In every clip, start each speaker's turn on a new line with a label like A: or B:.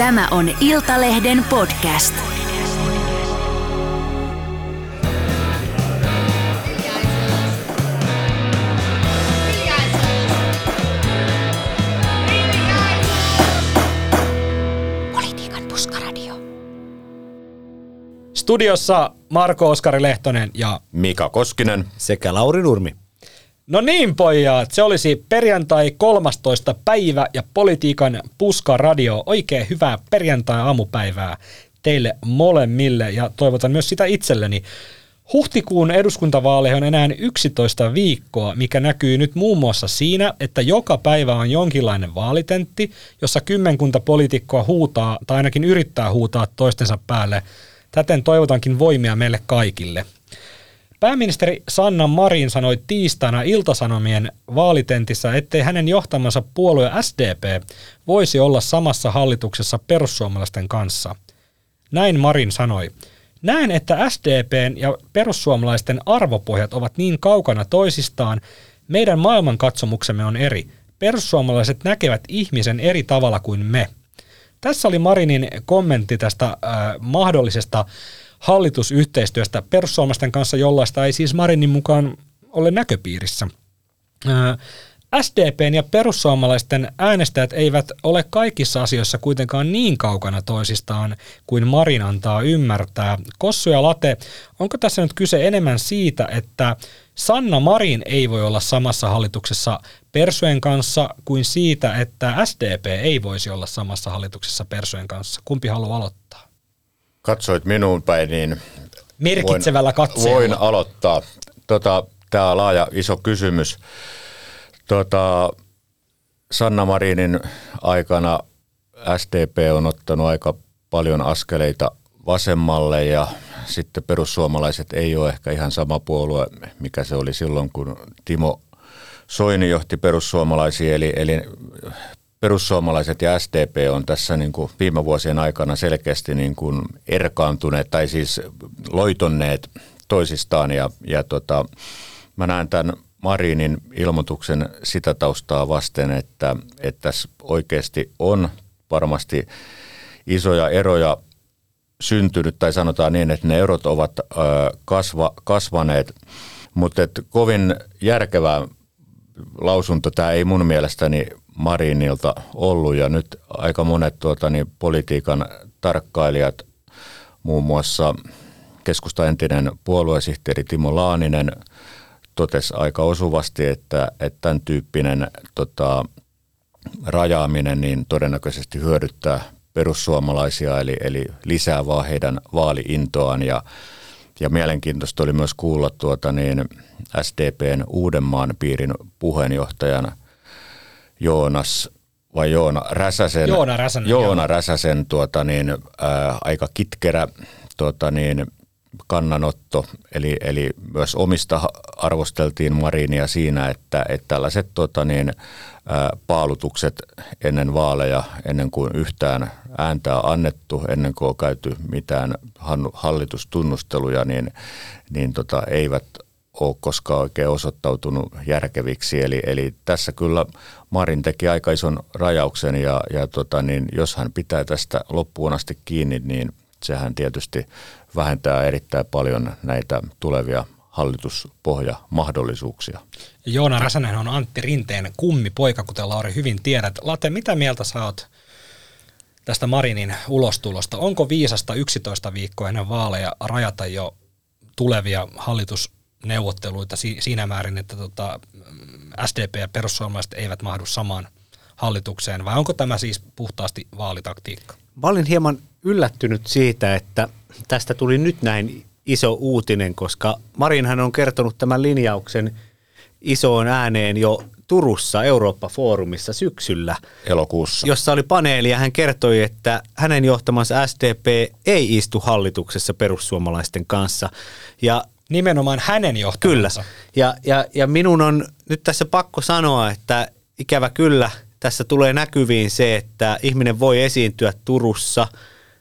A: Tämä on Iltalehden podcast.
B: Politiikan puskaradio.
C: Studiossa Marko Oskari Lehtonen ja
D: Mika Koskinen.
E: sekä Lauri Nurmi.
C: No niin pojat, se olisi perjantai 13. päivä ja politiikan puskaradio. Oikein hyvää perjantai-aamupäivää teille molemmille ja toivotan myös sitä itselleni. Huhtikuun eduskuntavaaleihin on enää 11 viikkoa, mikä näkyy nyt muun muassa siinä, että joka päivä on jonkinlainen vaalitentti, jossa kymmenkunta poliitikkoa huutaa tai ainakin yrittää huutaa toistensa päälle. Täten toivotankin voimia meille kaikille. Pääministeri Sanna Marin sanoi tiistaina Iltasanomien vaalitentissä, ettei hänen johtamansa puolue SDP voisi olla samassa hallituksessa perussuomalaisten kanssa. Näin Marin sanoi. Näen, että SDPn ja perussuomalaisten arvopohjat ovat niin kaukana toisistaan, meidän maailmankatsomuksemme on eri. Perussuomalaiset näkevät ihmisen eri tavalla kuin me. Tässä oli Marinin kommentti tästä äh, mahdollisesta hallitusyhteistyöstä perussuomalaisten kanssa, jollaista ei siis Marinin mukaan ole näköpiirissä. Äh, SDPn ja perussuomalaisten äänestäjät eivät ole kaikissa asioissa kuitenkaan niin kaukana toisistaan kuin Marin antaa ymmärtää. Kossu ja Late, onko tässä nyt kyse enemmän siitä, että Sanna Marin ei voi olla samassa hallituksessa Persujen kanssa kuin siitä, että SDP ei voisi olla samassa hallituksessa Persujen kanssa? Kumpi haluaa aloittaa?
D: Katsoit minuun päin, niin
C: Merkitsevällä
D: voin,
C: katseella.
D: voin aloittaa. Tota, Tämä on laaja iso kysymys. Tota, Sanna Marinin aikana SDP on ottanut aika paljon askeleita vasemmalle ja sitten perussuomalaiset ei ole ehkä ihan sama puolue, mikä se oli silloin, kun Timo Soini johti perussuomalaisia, eli, eli perussuomalaiset ja SDP on tässä niin kuin viime vuosien aikana selkeästi niin kuin erkaantuneet tai siis loitonneet toisistaan. Ja, ja tota, mä näen tämän Marinin ilmoituksen sitä taustaa vasten, että, että tässä oikeasti on varmasti isoja eroja syntynyt, tai sanotaan niin, että ne erot ovat kasva, kasvaneet, mutta kovin järkevää lausunto tämä ei mun mielestäni Marinilta ollut, ja nyt aika monet tuota, niin politiikan tarkkailijat, muun muassa keskusta entinen puoluesihteeri Timo Laaninen, totesi aika osuvasti, että, että tämän tyyppinen tota, rajaaminen niin todennäköisesti hyödyttää perussuomalaisia, eli, eli lisää vaan heidän vaaliintoaan. Ja, ja mielenkiintoista oli myös kuulla tuota, niin SDPn Uudenmaan piirin puheenjohtajana Joonas vai Joona Räsäsen,
C: Joona Räsänen,
D: Joona
C: joo.
D: Räsäsen tuota, niin, ää, aika kitkerä tuota, niin, kannanotto, eli, eli myös omista arvosteltiin Marinia siinä, että, että tällaiset tota niin, paalutukset ennen vaaleja, ennen kuin yhtään ääntä on annettu, ennen kuin on käyty mitään hallitustunnusteluja, niin, niin tota, eivät ole koskaan oikein osoittautunut järkeviksi. Eli, eli tässä kyllä Marin teki aika ison rajauksen ja, ja tota, niin jos hän pitää tästä loppuun asti kiinni, niin sehän tietysti vähentää erittäin paljon näitä tulevia hallituspohjamahdollisuuksia.
C: Joona Räsänen on Antti Rinteen kummipoika, kuten Lauri hyvin tiedät. Late, mitä mieltä sä oot tästä Marinin ulostulosta? Onko viisasta 11 viikkoa ennen vaaleja rajata jo tulevia hallitusneuvotteluita si- siinä määrin, että tota, SDP ja perussuomalaiset eivät mahdu samaan hallitukseen, vai onko tämä siis puhtaasti vaalitaktiikka?
E: Mä olin hieman yllättynyt siitä, että tästä tuli nyt näin iso uutinen, koska Marinhan on kertonut tämän linjauksen isoon ääneen jo Turussa Eurooppa-foorumissa syksyllä,
D: Elokuussa.
E: jossa oli paneeli ja hän kertoi, että hänen johtamansa SDP ei istu hallituksessa perussuomalaisten kanssa. Ja
C: Nimenomaan hänen
E: Kyllä.
C: johtamansa.
E: Ja, ja, ja minun on nyt tässä pakko sanoa, että ikävä kyllä tässä tulee näkyviin se, että ihminen voi esiintyä Turussa,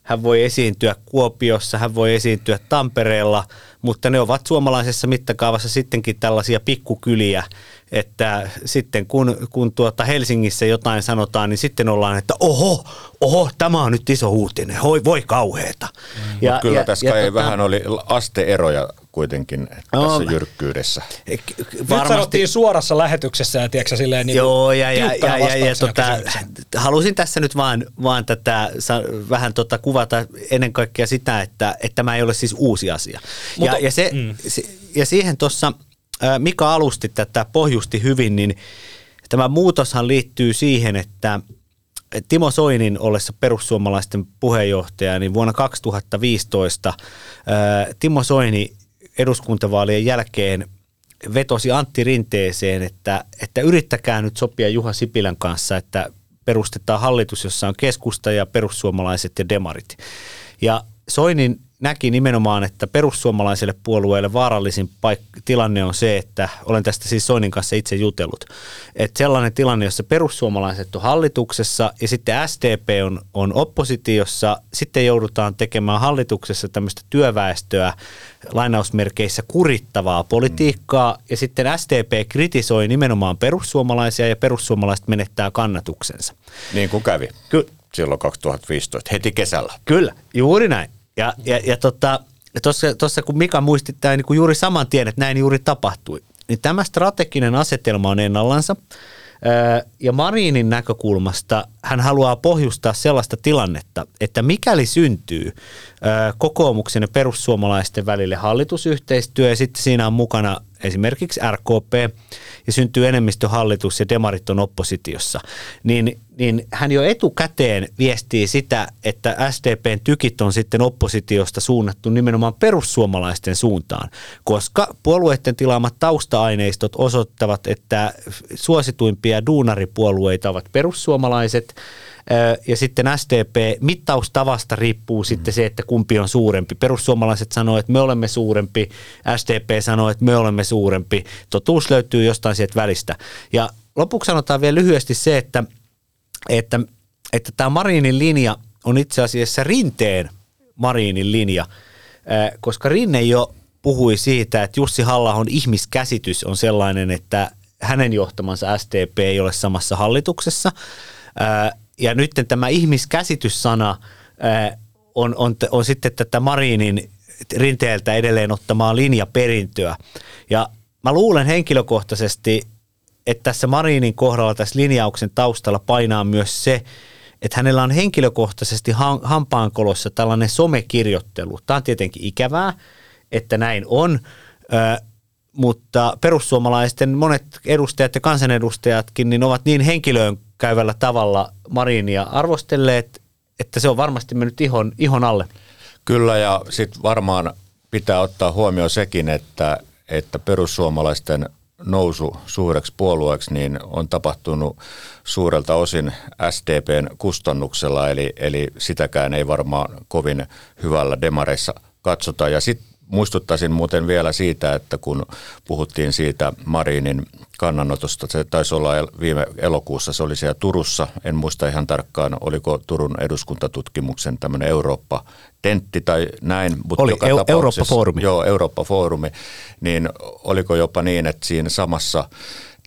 E: hän voi esiintyä Kuopiossa, hän voi esiintyä Tampereella, mutta ne ovat suomalaisessa mittakaavassa sittenkin tällaisia pikkukyliä, että sitten kun, kun tuota Helsingissä jotain sanotaan, niin sitten ollaan, että oho, oho, tämä on nyt iso uutinen, voi, voi kauheeta.
D: Mm. Ja, kyllä ja, tässä ja, tota, vähän oli asteeroja kuitenkin no, tässä jyrkkyydessä.
C: Varmasti, Nyt sanottiin suorassa lähetyksessä ja tiedätkö, silleen niin
E: Joo, ja, ja, ja, ja, ja tota, halusin tässä nyt vaan, vaan tätä vähän tota kuvata ennen kaikkea sitä, että, että tämä ei ole siis uusi asia. Mutta, ja, ja, se, mm. ja siihen tuossa Mika alusti tätä pohjusti hyvin, niin tämä muutoshan liittyy siihen, että Timo Soinin ollessa perussuomalaisten puheenjohtaja, niin vuonna 2015 Timo Soini eduskuntavaalien jälkeen vetosi Antti Rinteeseen, että, että yrittäkää nyt sopia Juha Sipilän kanssa, että perustetaan hallitus, jossa on keskusta ja perussuomalaiset ja demarit. Ja Soinin näki nimenomaan, että perussuomalaiselle puolueelle vaarallisin paik- tilanne on se, että olen tästä siis Soinin kanssa itse jutellut, että sellainen tilanne, jossa perussuomalaiset on hallituksessa ja sitten SDP on, on oppositiossa, sitten joudutaan tekemään hallituksessa tämmöistä työväestöä lainausmerkeissä kurittavaa politiikkaa ja sitten SDP kritisoi nimenomaan perussuomalaisia ja perussuomalaiset menettää kannatuksensa.
D: Niin kuin kävi. Ky- silloin 2015, heti kesällä.
E: Kyllä, juuri näin. Ja, ja, ja tota, tuossa kun Mika muisti tämä niin juuri saman tien, että näin juuri tapahtui, niin tämä strateginen asetelma on ennallansa. Ja Marinin näkökulmasta hän haluaa pohjustaa sellaista tilannetta, että mikäli syntyy kokoomuksen ja perussuomalaisten välille hallitusyhteistyö ja sitten siinä on mukana esimerkiksi RKP ja syntyy enemmistöhallitus ja demarit on oppositiossa, niin, niin hän jo etukäteen viestii sitä, että SDPn tykit on sitten oppositiosta suunnattu nimenomaan perussuomalaisten suuntaan, koska puolueiden tilaamat tausta-aineistot osoittavat, että suosituimpia duunaripuolueita ovat perussuomalaiset – ja sitten SDP, mittaustavasta riippuu mm. sitten se, että kumpi on suurempi. Perussuomalaiset sanoo, että me olemme suurempi, SDP sanoo, että me olemme suurempi. Totuus löytyy jostain sieltä välistä. Ja lopuksi sanotaan vielä lyhyesti se, että, että, että tämä Marinin linja on itse asiassa rinteen Marinin linja, koska Rinne jo puhui siitä, että Jussi halla ihmiskäsitys on sellainen, että hänen johtamansa SDP ei ole samassa hallituksessa ja nyt tämä ihmiskäsityssana on, on, on sitten tätä Marinin rinteeltä edelleen ottamaa linjaperintöä. Ja mä luulen henkilökohtaisesti, että tässä Marinin kohdalla tässä linjauksen taustalla painaa myös se, että hänellä on henkilökohtaisesti hampaankolossa tällainen somekirjoittelu. Tämä on tietenkin ikävää, että näin on, mutta perussuomalaisten monet edustajat ja kansanedustajatkin niin ovat niin henkilöön käyvällä tavalla Marinia arvostelleet, että se on varmasti mennyt ihon, ihon alle.
D: Kyllä ja sitten varmaan pitää ottaa huomioon sekin, että, että perussuomalaisten nousu suureksi puolueeksi niin on tapahtunut suurelta osin SDPn kustannuksella, eli, eli sitäkään ei varmaan kovin hyvällä demareissa katsota. Ja sitten Muistuttaisin muuten vielä siitä, että kun puhuttiin siitä Marinin kannanotosta, se taisi olla viime elokuussa, se oli siellä Turussa, en muista ihan tarkkaan, oliko Turun eduskuntatutkimuksen tämmöinen Eurooppa-tentti tai näin.
E: Mutta oli joka eu- Eurooppa-foorumi.
D: Joo, Eurooppa-foorumi, niin oliko jopa niin, että siinä samassa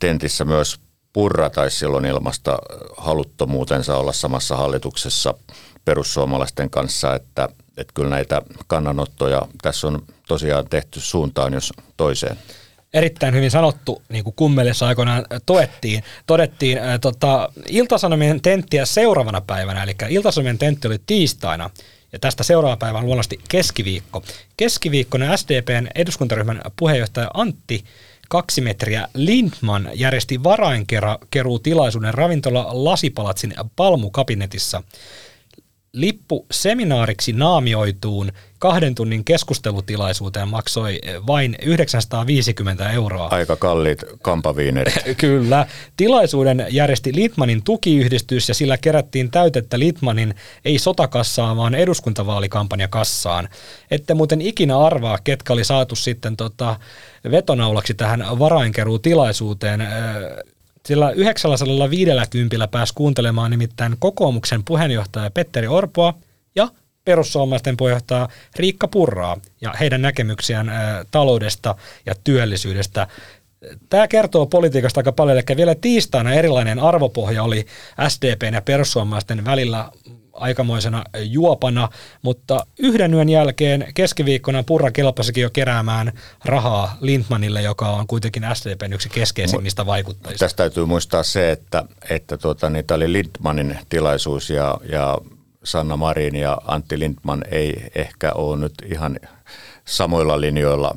D: tentissä myös Purra taisi silloin ilmasta haluttomuutensa olla samassa hallituksessa perussuomalaisten kanssa, että – että kyllä näitä kannanottoja tässä on tosiaan tehty suuntaan jos toiseen.
C: Erittäin hyvin sanottu, niin kuin kummelissa aikoinaan toettiin, todettiin tota, Iltasanomien tenttiä seuraavana päivänä, eli Iltasanomien tentti oli tiistaina, ja tästä seuraava päivä on luonnollisesti keskiviikko. Keskiviikkona SDPn eduskuntaryhmän puheenjohtaja Antti kaksi metriä Lindman järjesti varainkeruutilaisuuden ravintola Lasipalatsin palmukabinetissa lippu seminaariksi naamioituun kahden tunnin keskustelutilaisuuteen maksoi vain 950 euroa.
D: Aika kalliit kampaviinerit.
C: Kyllä. Tilaisuuden järjesti Litmanin tukiyhdistys ja sillä kerättiin täytettä Litmanin ei sotakassaa, vaan eduskuntavaalikampanjakassaan. Ette muuten ikinä arvaa, ketkä oli saatu sitten tota vetonaulaksi tähän varainkeruutilaisuuteen. Sillä 950 pääsi kuuntelemaan nimittäin kokoomuksen puheenjohtaja Petteri Orpoa ja perussuomalaisten puheenjohtaja Riikka Purraa ja heidän näkemyksiään ää, taloudesta ja työllisyydestä. Tämä kertoo politiikasta aika paljon, eli vielä tiistaina erilainen arvopohja oli SDPn ja perussuomalaisten välillä aikamoisena juopana, mutta yhden yön jälkeen keskiviikkona Purra kelpasikin jo keräämään rahaa Lindmanille, joka on kuitenkin SDPn yksi keskeisimmistä vaikuttajista.
D: Tästä täytyy muistaa se, että, että tuota, niin tämä oli Lindmanin tilaisuus ja, ja Sanna Marin ja Antti Lindman ei ehkä ole nyt ihan samoilla linjoilla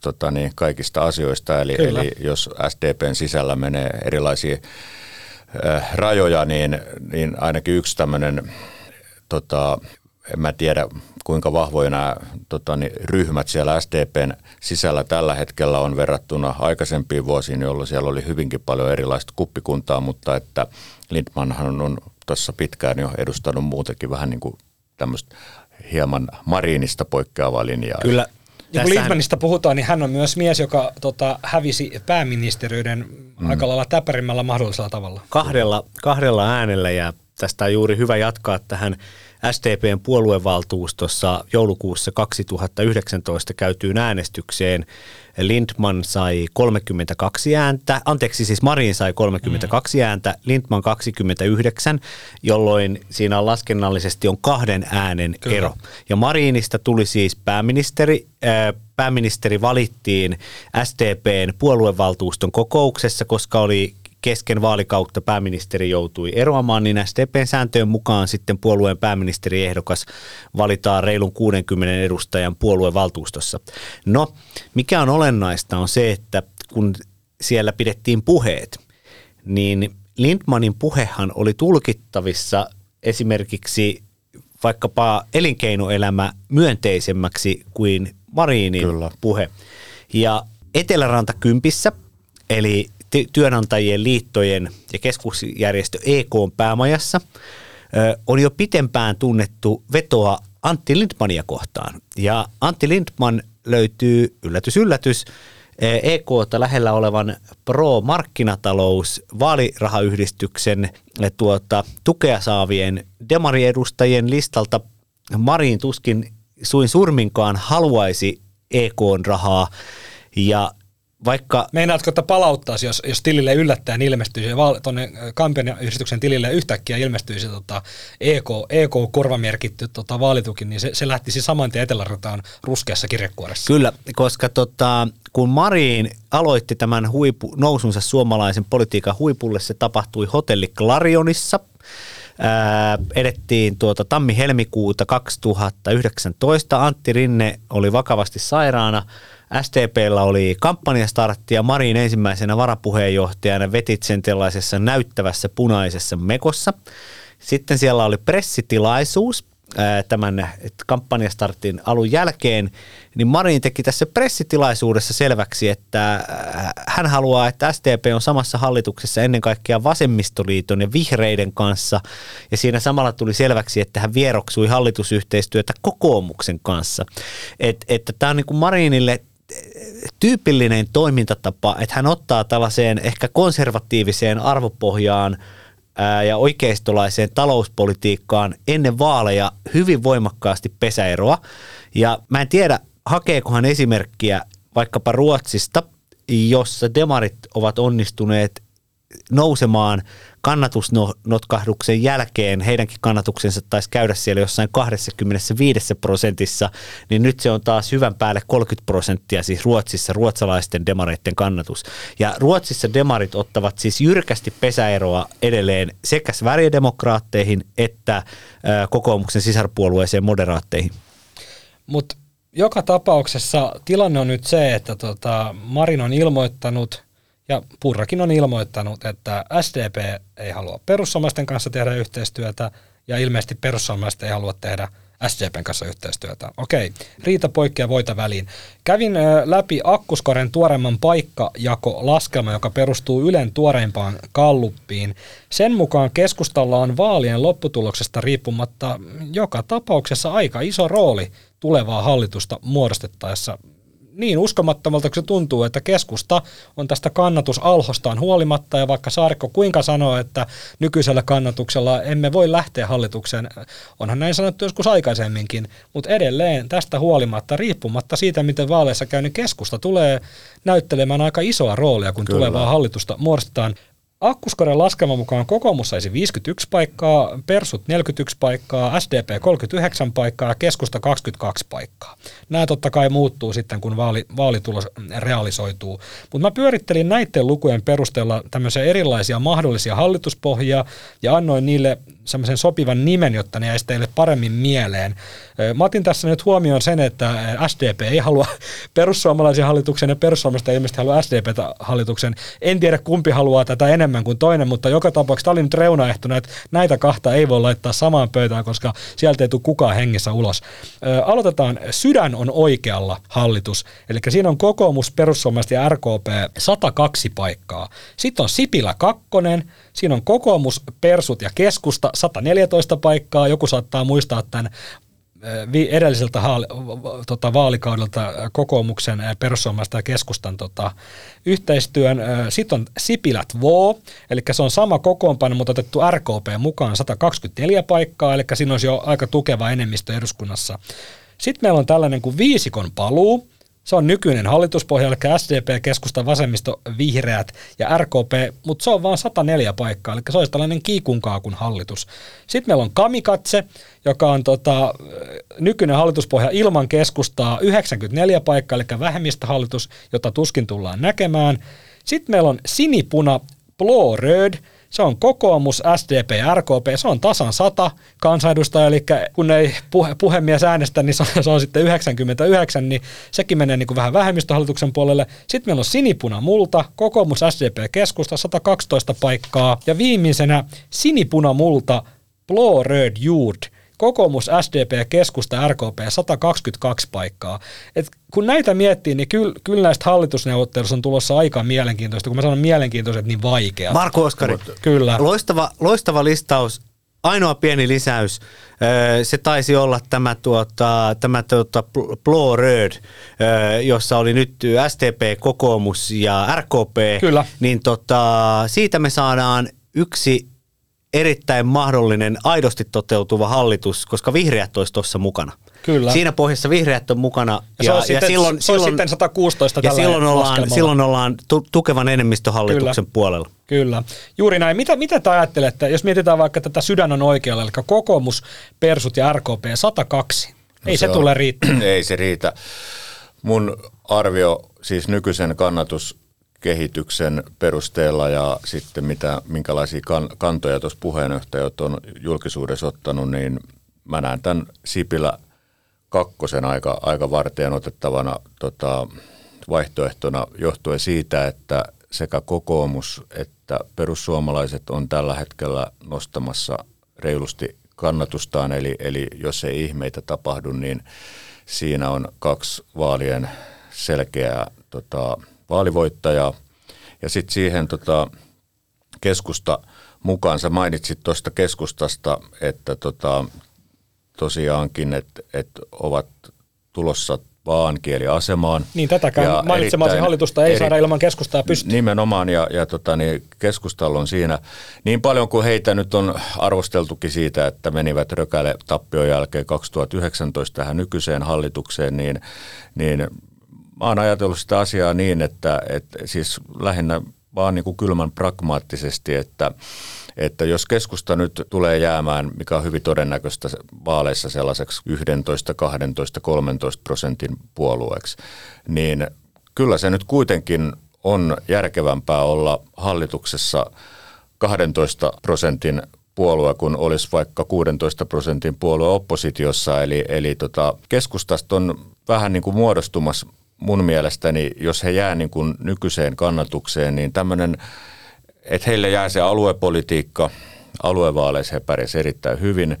D: tota niin, kaikista asioista. Eli, eli jos SDPn sisällä menee erilaisia äh, rajoja, niin, niin ainakin yksi tämmöinen, tota, en mä tiedä kuinka vahvoja nämä tota, niin, ryhmät siellä SDPn sisällä tällä hetkellä on verrattuna aikaisempiin vuosiin, jolloin siellä oli hyvinkin paljon erilaista kuppikuntaa, mutta että Lindmanhan on tuossa pitkään jo edustanut muutenkin vähän niin kuin tämmöistä hieman Marinista poikkeavaa linjaa.
E: Kyllä,
C: ja kun Lindmanista puhutaan, niin hän on myös mies, joka tota, hävisi pääministeriöiden mm. aika lailla täpärimmällä mahdollisella tavalla.
E: Kahdella, kahdella äänellä ja tästä on juuri hyvä jatkaa tähän SDPn puoluevaltuustossa joulukuussa 2019 käytyyn äänestykseen. Lindman sai 32 ääntä, anteeksi siis Marin sai 32 mm. ääntä, Lindman 29, jolloin siinä laskennallisesti on kahden äänen Kyllä. ero. Ja Marinista tuli siis pääministeri, pääministeri valittiin SDPn puoluevaltuuston kokouksessa, koska oli kesken vaalikautta pääministeri joutui eroamaan, niin SDPn sääntöjen mukaan sitten puolueen pääministeriehdokas valitaan reilun 60 edustajan puoluevaltuustossa. No, mikä on olennaista on se, että kun siellä pidettiin puheet, niin Lindmanin puhehan oli tulkittavissa esimerkiksi vaikkapa elinkeinoelämä myönteisemmäksi kuin Marinin Kyllä. puhe. Ja Eteläranta Kympissä, eli työnantajien liittojen ja keskusjärjestö EK päämajassa on jo pitempään tunnettu vetoa Antti Lindmania kohtaan. Ja Antti Lindman löytyy, yllätys yllätys, EKta lähellä olevan Pro-markkinatalous vaalirahayhdistyksen tuota, tukea saavien demariedustajien listalta Marin tuskin suin surminkaan haluaisi EKn rahaa ja vaikka...
C: Meinaatko, että palauttaisi, jos, jos tilille yllättäen ilmestyisi, tuonne kampanjayhdistyksen tilille yhtäkkiä ilmestyisi tota EK, EK-korvamerkitty tota vaalituki, niin se, se lähtisi saman tien Etelärataan ruskeassa kirjekuoressa.
E: Kyllä, koska tota, kun Marin aloitti tämän huipu, nousunsa suomalaisen politiikan huipulle, se tapahtui hotelli Clarionissa – Ää, edettiin tuota tammi-helmikuuta 2019. Antti Rinne oli vakavasti sairaana. STPllä oli kampanjastartti ja Marin ensimmäisenä varapuheenjohtajana vetit sen tällaisessa näyttävässä punaisessa mekossa. Sitten siellä oli pressitilaisuus tämän kampanjastartin alun jälkeen, niin Marin teki tässä pressitilaisuudessa selväksi, että hän haluaa, että SDP on samassa hallituksessa ennen kaikkea vasemmistoliiton ja vihreiden kanssa, ja siinä samalla tuli selväksi, että hän vieroksui hallitusyhteistyötä kokoomuksen kanssa. Et, että tämä on niin kuin Marinille tyypillinen toimintatapa, että hän ottaa tällaiseen ehkä konservatiiviseen arvopohjaan ja oikeistolaiseen talouspolitiikkaan ennen vaaleja hyvin voimakkaasti pesäeroa. Ja mä en tiedä, hakeekohan esimerkkiä vaikkapa Ruotsista, jossa demarit ovat onnistuneet nousemaan kannatusnotkahduksen jälkeen, heidänkin kannatuksensa taisi käydä siellä jossain 25 prosentissa, niin nyt se on taas hyvän päälle 30 prosenttia siis Ruotsissa ruotsalaisten demareiden kannatus. Ja Ruotsissa demarit ottavat siis jyrkästi pesäeroa edelleen sekä Sverigedemokraatteihin että kokoomuksen sisarpuolueeseen moderaatteihin.
C: Mutta joka tapauksessa tilanne on nyt se, että tota Marin on ilmoittanut – ja Purrakin on ilmoittanut, että SDP ei halua perussuomalaisten kanssa tehdä yhteistyötä ja ilmeisesti perussuomalaiset ei halua tehdä SDPn kanssa yhteistyötä. Okei, riita poikkea voita väliin. Kävin läpi Akkuskoren tuoreimman paikkajako-laskelma, joka perustuu Ylen tuoreimpaan kalluppiin. Sen mukaan keskustalla on vaalien lopputuloksesta riippumatta joka tapauksessa aika iso rooli tulevaa hallitusta muodostettaessa niin uskomattomalta, kun se tuntuu, että keskusta on tästä kannatusalhostaan huolimatta, ja vaikka Saarikko kuinka sanoo, että nykyisellä kannatuksella emme voi lähteä hallitukseen, onhan näin sanottu joskus aikaisemminkin, mutta edelleen tästä huolimatta, riippumatta siitä, miten vaaleissa käy, niin keskusta tulee näyttelemään aika isoa roolia, kun Kyllä. tulevaa hallitusta muodostetaan. Akkuskoren laskelman mukaan kokoomus saisi 51 paikkaa, Persut 41 paikkaa, SDP 39 paikkaa ja keskusta 22 paikkaa. Nämä totta kai muuttuu sitten, kun vaali, vaalitulos realisoituu. Mutta mä pyörittelin näiden lukujen perusteella tämmöisiä erilaisia mahdollisia hallituspohjia ja annoin niille semmoisen sopivan nimen, jotta ne jäisi teille paremmin mieleen. Mä otin tässä nyt huomioon sen, että SDP ei halua perussuomalaisen hallituksen ja perussuomalaiset ei ilmeisesti halua SDP-hallituksen. En tiedä kumpi haluaa tätä enemmän kuin toinen, mutta joka tapauksessa tämä oli nyt reunaehtona, että näitä kahta ei voi laittaa samaan pöytään, koska sieltä ei tule kukaan hengissä ulos. Aloitetaan, sydän on oikealla hallitus, eli siinä on kokoomus, perussuomalaiset ja RKP 102 paikkaa. Sitten on Sipilä kakkonen, siinä on kokoomus, persut ja keskusta 114 paikkaa. Joku saattaa muistaa tämän edelliseltä haali, tota, vaalikaudelta kokoomuksen, perussuomalaisten ja keskustan tota, yhteistyön. Sitten on Sipilät Vo, eli se on sama kokoonpano, mutta otettu RKP mukaan 124 paikkaa, eli siinä olisi jo aika tukeva enemmistö eduskunnassa. Sitten meillä on tällainen kuin viisikon paluu, se on nykyinen hallituspohja, eli SDP, keskusta, vasemmisto, vihreät ja RKP, mutta se on vain 104 paikkaa, eli se olisi tällainen kiikunkaakun hallitus. Sitten meillä on Kamikatse, joka on tota, nykyinen hallituspohja ilman keskustaa 94 paikkaa, eli vähemmistöhallitus, jota tuskin tullaan näkemään. Sitten meillä on Sinipuna, Blå-röd, se on kokoomus, SDP RKP, se on tasan 100 kansanedustaja, eli kun ei puhe, puhemies äänestä, niin se on, se on sitten 99, niin sekin menee niin kuin vähän vähemmistöhallituksen puolelle. Sitten meillä on sinipuna multa, kokoomus, SDP, keskusta, 112 paikkaa, ja viimeisenä sinipuna multa, blå, röd, jord, kokoomus, SDP, keskusta, RKP 122 paikkaa. Et kun näitä miettii, niin kyllä, kyllä näistä hallitusneuvotteluista on tulossa aika mielenkiintoista. Kun mä sanon mielenkiintoiset, niin vaikea.
E: Marko Oskari,
C: kyllä.
E: Loistava, loistava listaus. Ainoa pieni lisäys, se taisi olla tämä, tuota, tämä tuota Blå Röd, jossa oli nyt STP, kokoomus ja RKP.
C: Kyllä.
E: Niin tota, siitä me saadaan yksi erittäin mahdollinen aidosti toteutuva hallitus, koska vihreät olisi tuossa mukana.
C: Kyllä.
E: Siinä pohjassa vihreät on mukana.
C: Ja, ja, se on, ja sitten, silloin, se on silloin, sitten 116
E: Ja silloin ollaan, silloin ollaan tu, tukevan enemmistöhallituksen Kyllä. puolella.
C: Kyllä. Juuri näin. Mitä, mitä te ajattelette, jos mietitään vaikka tätä sydän on oikealla, eli kokoomus, persut ja RKP 102. Ei no se, se tule riittää.
D: Ei se riitä. Mun arvio, siis nykyisen kannatus kehityksen perusteella ja sitten mitä, minkälaisia kan, kantoja tuossa puheenjohtajat on julkisuudessa ottanut, niin mä näen tämän Sipilä kakkosen aika, aika varteen otettavana tota, vaihtoehtona johtuen siitä, että sekä kokoomus että perussuomalaiset on tällä hetkellä nostamassa reilusti kannatustaan, eli, eli jos ei ihmeitä tapahdu, niin siinä on kaksi vaalien selkeää tota, vaalivoittajaa. Ja sitten siihen tota, keskusta mukaan. Sä mainitsit tuosta keskustasta, että tota, tosiaankin, että et ovat tulossa vaan kieliasemaan.
C: Niin tätäkään mainitsemasi hallitusta ei eri, saada ilman keskustaa pystyyn.
D: Nimenomaan, ja, ja tota, niin keskustalla on siinä niin paljon kuin heitä nyt on arvosteltukin siitä, että menivät rökäle tappion jälkeen 2019 tähän nykyiseen hallitukseen, niin, niin mä oon ajatellut sitä asiaa niin, että, että siis lähinnä vaan niin kuin kylmän pragmaattisesti, että, että jos keskusta nyt tulee jäämään, mikä on hyvin todennäköistä vaaleissa sellaiseksi 11, 12, 13 prosentin puolueeksi, niin kyllä se nyt kuitenkin on järkevämpää olla hallituksessa 12 prosentin puolue, kun olisi vaikka 16 prosentin puolue oppositiossa. Eli, eli tota, keskustasta on vähän niin kuin muodostumassa mun mielestäni, jos he jää niin kuin nykyiseen kannatukseen, niin tämmöinen, että heille jää se aluepolitiikka, aluevaaleissa he pärjäsivät erittäin hyvin,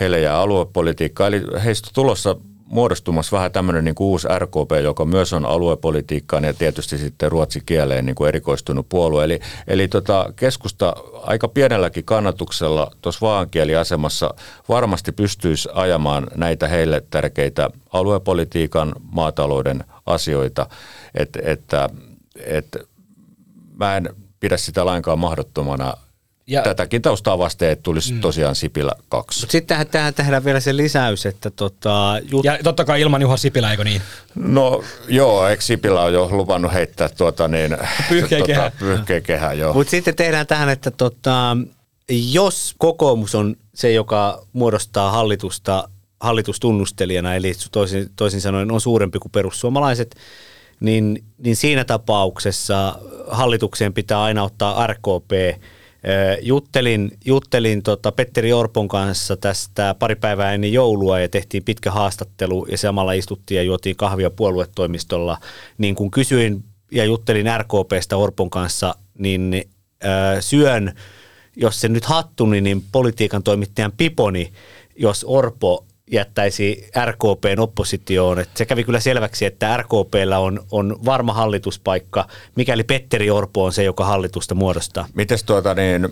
D: heille jää aluepolitiikka, eli heistä tulossa muodostumassa vähän tämmöinen niin kuin uusi RKP, joka myös on aluepolitiikkaan ja tietysti sitten ruotsi kieleen niin kuin erikoistunut puolue. Eli, eli tota, keskusta aika pienelläkin kannatuksella tuossa vaankieliasemassa varmasti pystyisi ajamaan näitä heille tärkeitä aluepolitiikan, maatalouden asioita, että, että, että mä en pidä sitä lainkaan mahdottomana ja, tätäkin taustaa vasten, että tulisi mm. tosiaan Sipilä kaksi.
E: Sitten tähän tehdään vielä se lisäys, että tota...
C: Jut... Ja totta kai ilman Juha Sipilä, eikö niin?
D: No joo, eikö Sipilä on jo luvannut heittää tuota niin...
C: Pyyhkeekehä.
D: Tota, joo.
E: Mutta sitten tehdään tähän, että tota, jos kokoomus on se, joka muodostaa hallitusta hallitustunnustelijana, eli toisin, toisin sanoen on suurempi kuin perussuomalaiset, niin, niin siinä tapauksessa hallitukseen pitää aina ottaa RKP Juttelin, juttelin tota Petteri Orpon kanssa tästä pari päivää ennen joulua ja tehtiin pitkä haastattelu ja samalla istuttiin ja juotiin kahvia puoluetoimistolla. Niin kun kysyin ja juttelin RKPstä Orpon kanssa, niin syön, jos se nyt hattuni, niin politiikan toimittajan piponi, jos Orpo jättäisi RKPn oppositioon. Et se kävi kyllä selväksi, että RKPllä on, on varma hallituspaikka, mikäli Petteri Orpo on se, joka hallitusta muodostaa.
D: Mites tuota niin, äh,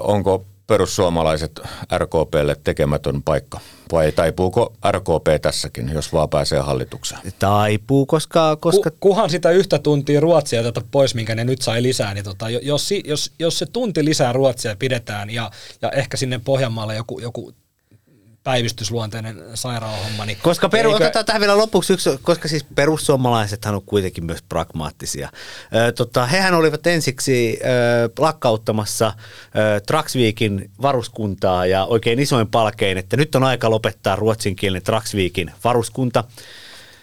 D: onko perussuomalaiset RKPlle tekemätön paikka? Vai taipuuko RKP tässäkin, jos vaan pääsee hallitukseen?
E: Taipuu, koska... koska...
C: kuhan sitä yhtä tuntia Ruotsia tätä pois, minkä ne nyt sai lisää, niin tota, jos, jos, jos se tunti lisää Ruotsia pidetään ja, ja ehkä sinne Pohjanmaalle joku, joku päivystysluonteinen sairaalahomma. Niin
E: koska peru, eikö... otetaan tähän vielä lopuksi yksi, koska siis perussuomalaisethan on kuitenkin myös pragmaattisia. Ö, tota, hehän olivat ensiksi ö, lakkauttamassa ö, Traksviikin varuskuntaa ja oikein isoin palkein, että nyt on aika lopettaa ruotsinkielinen Traksviikin varuskunta.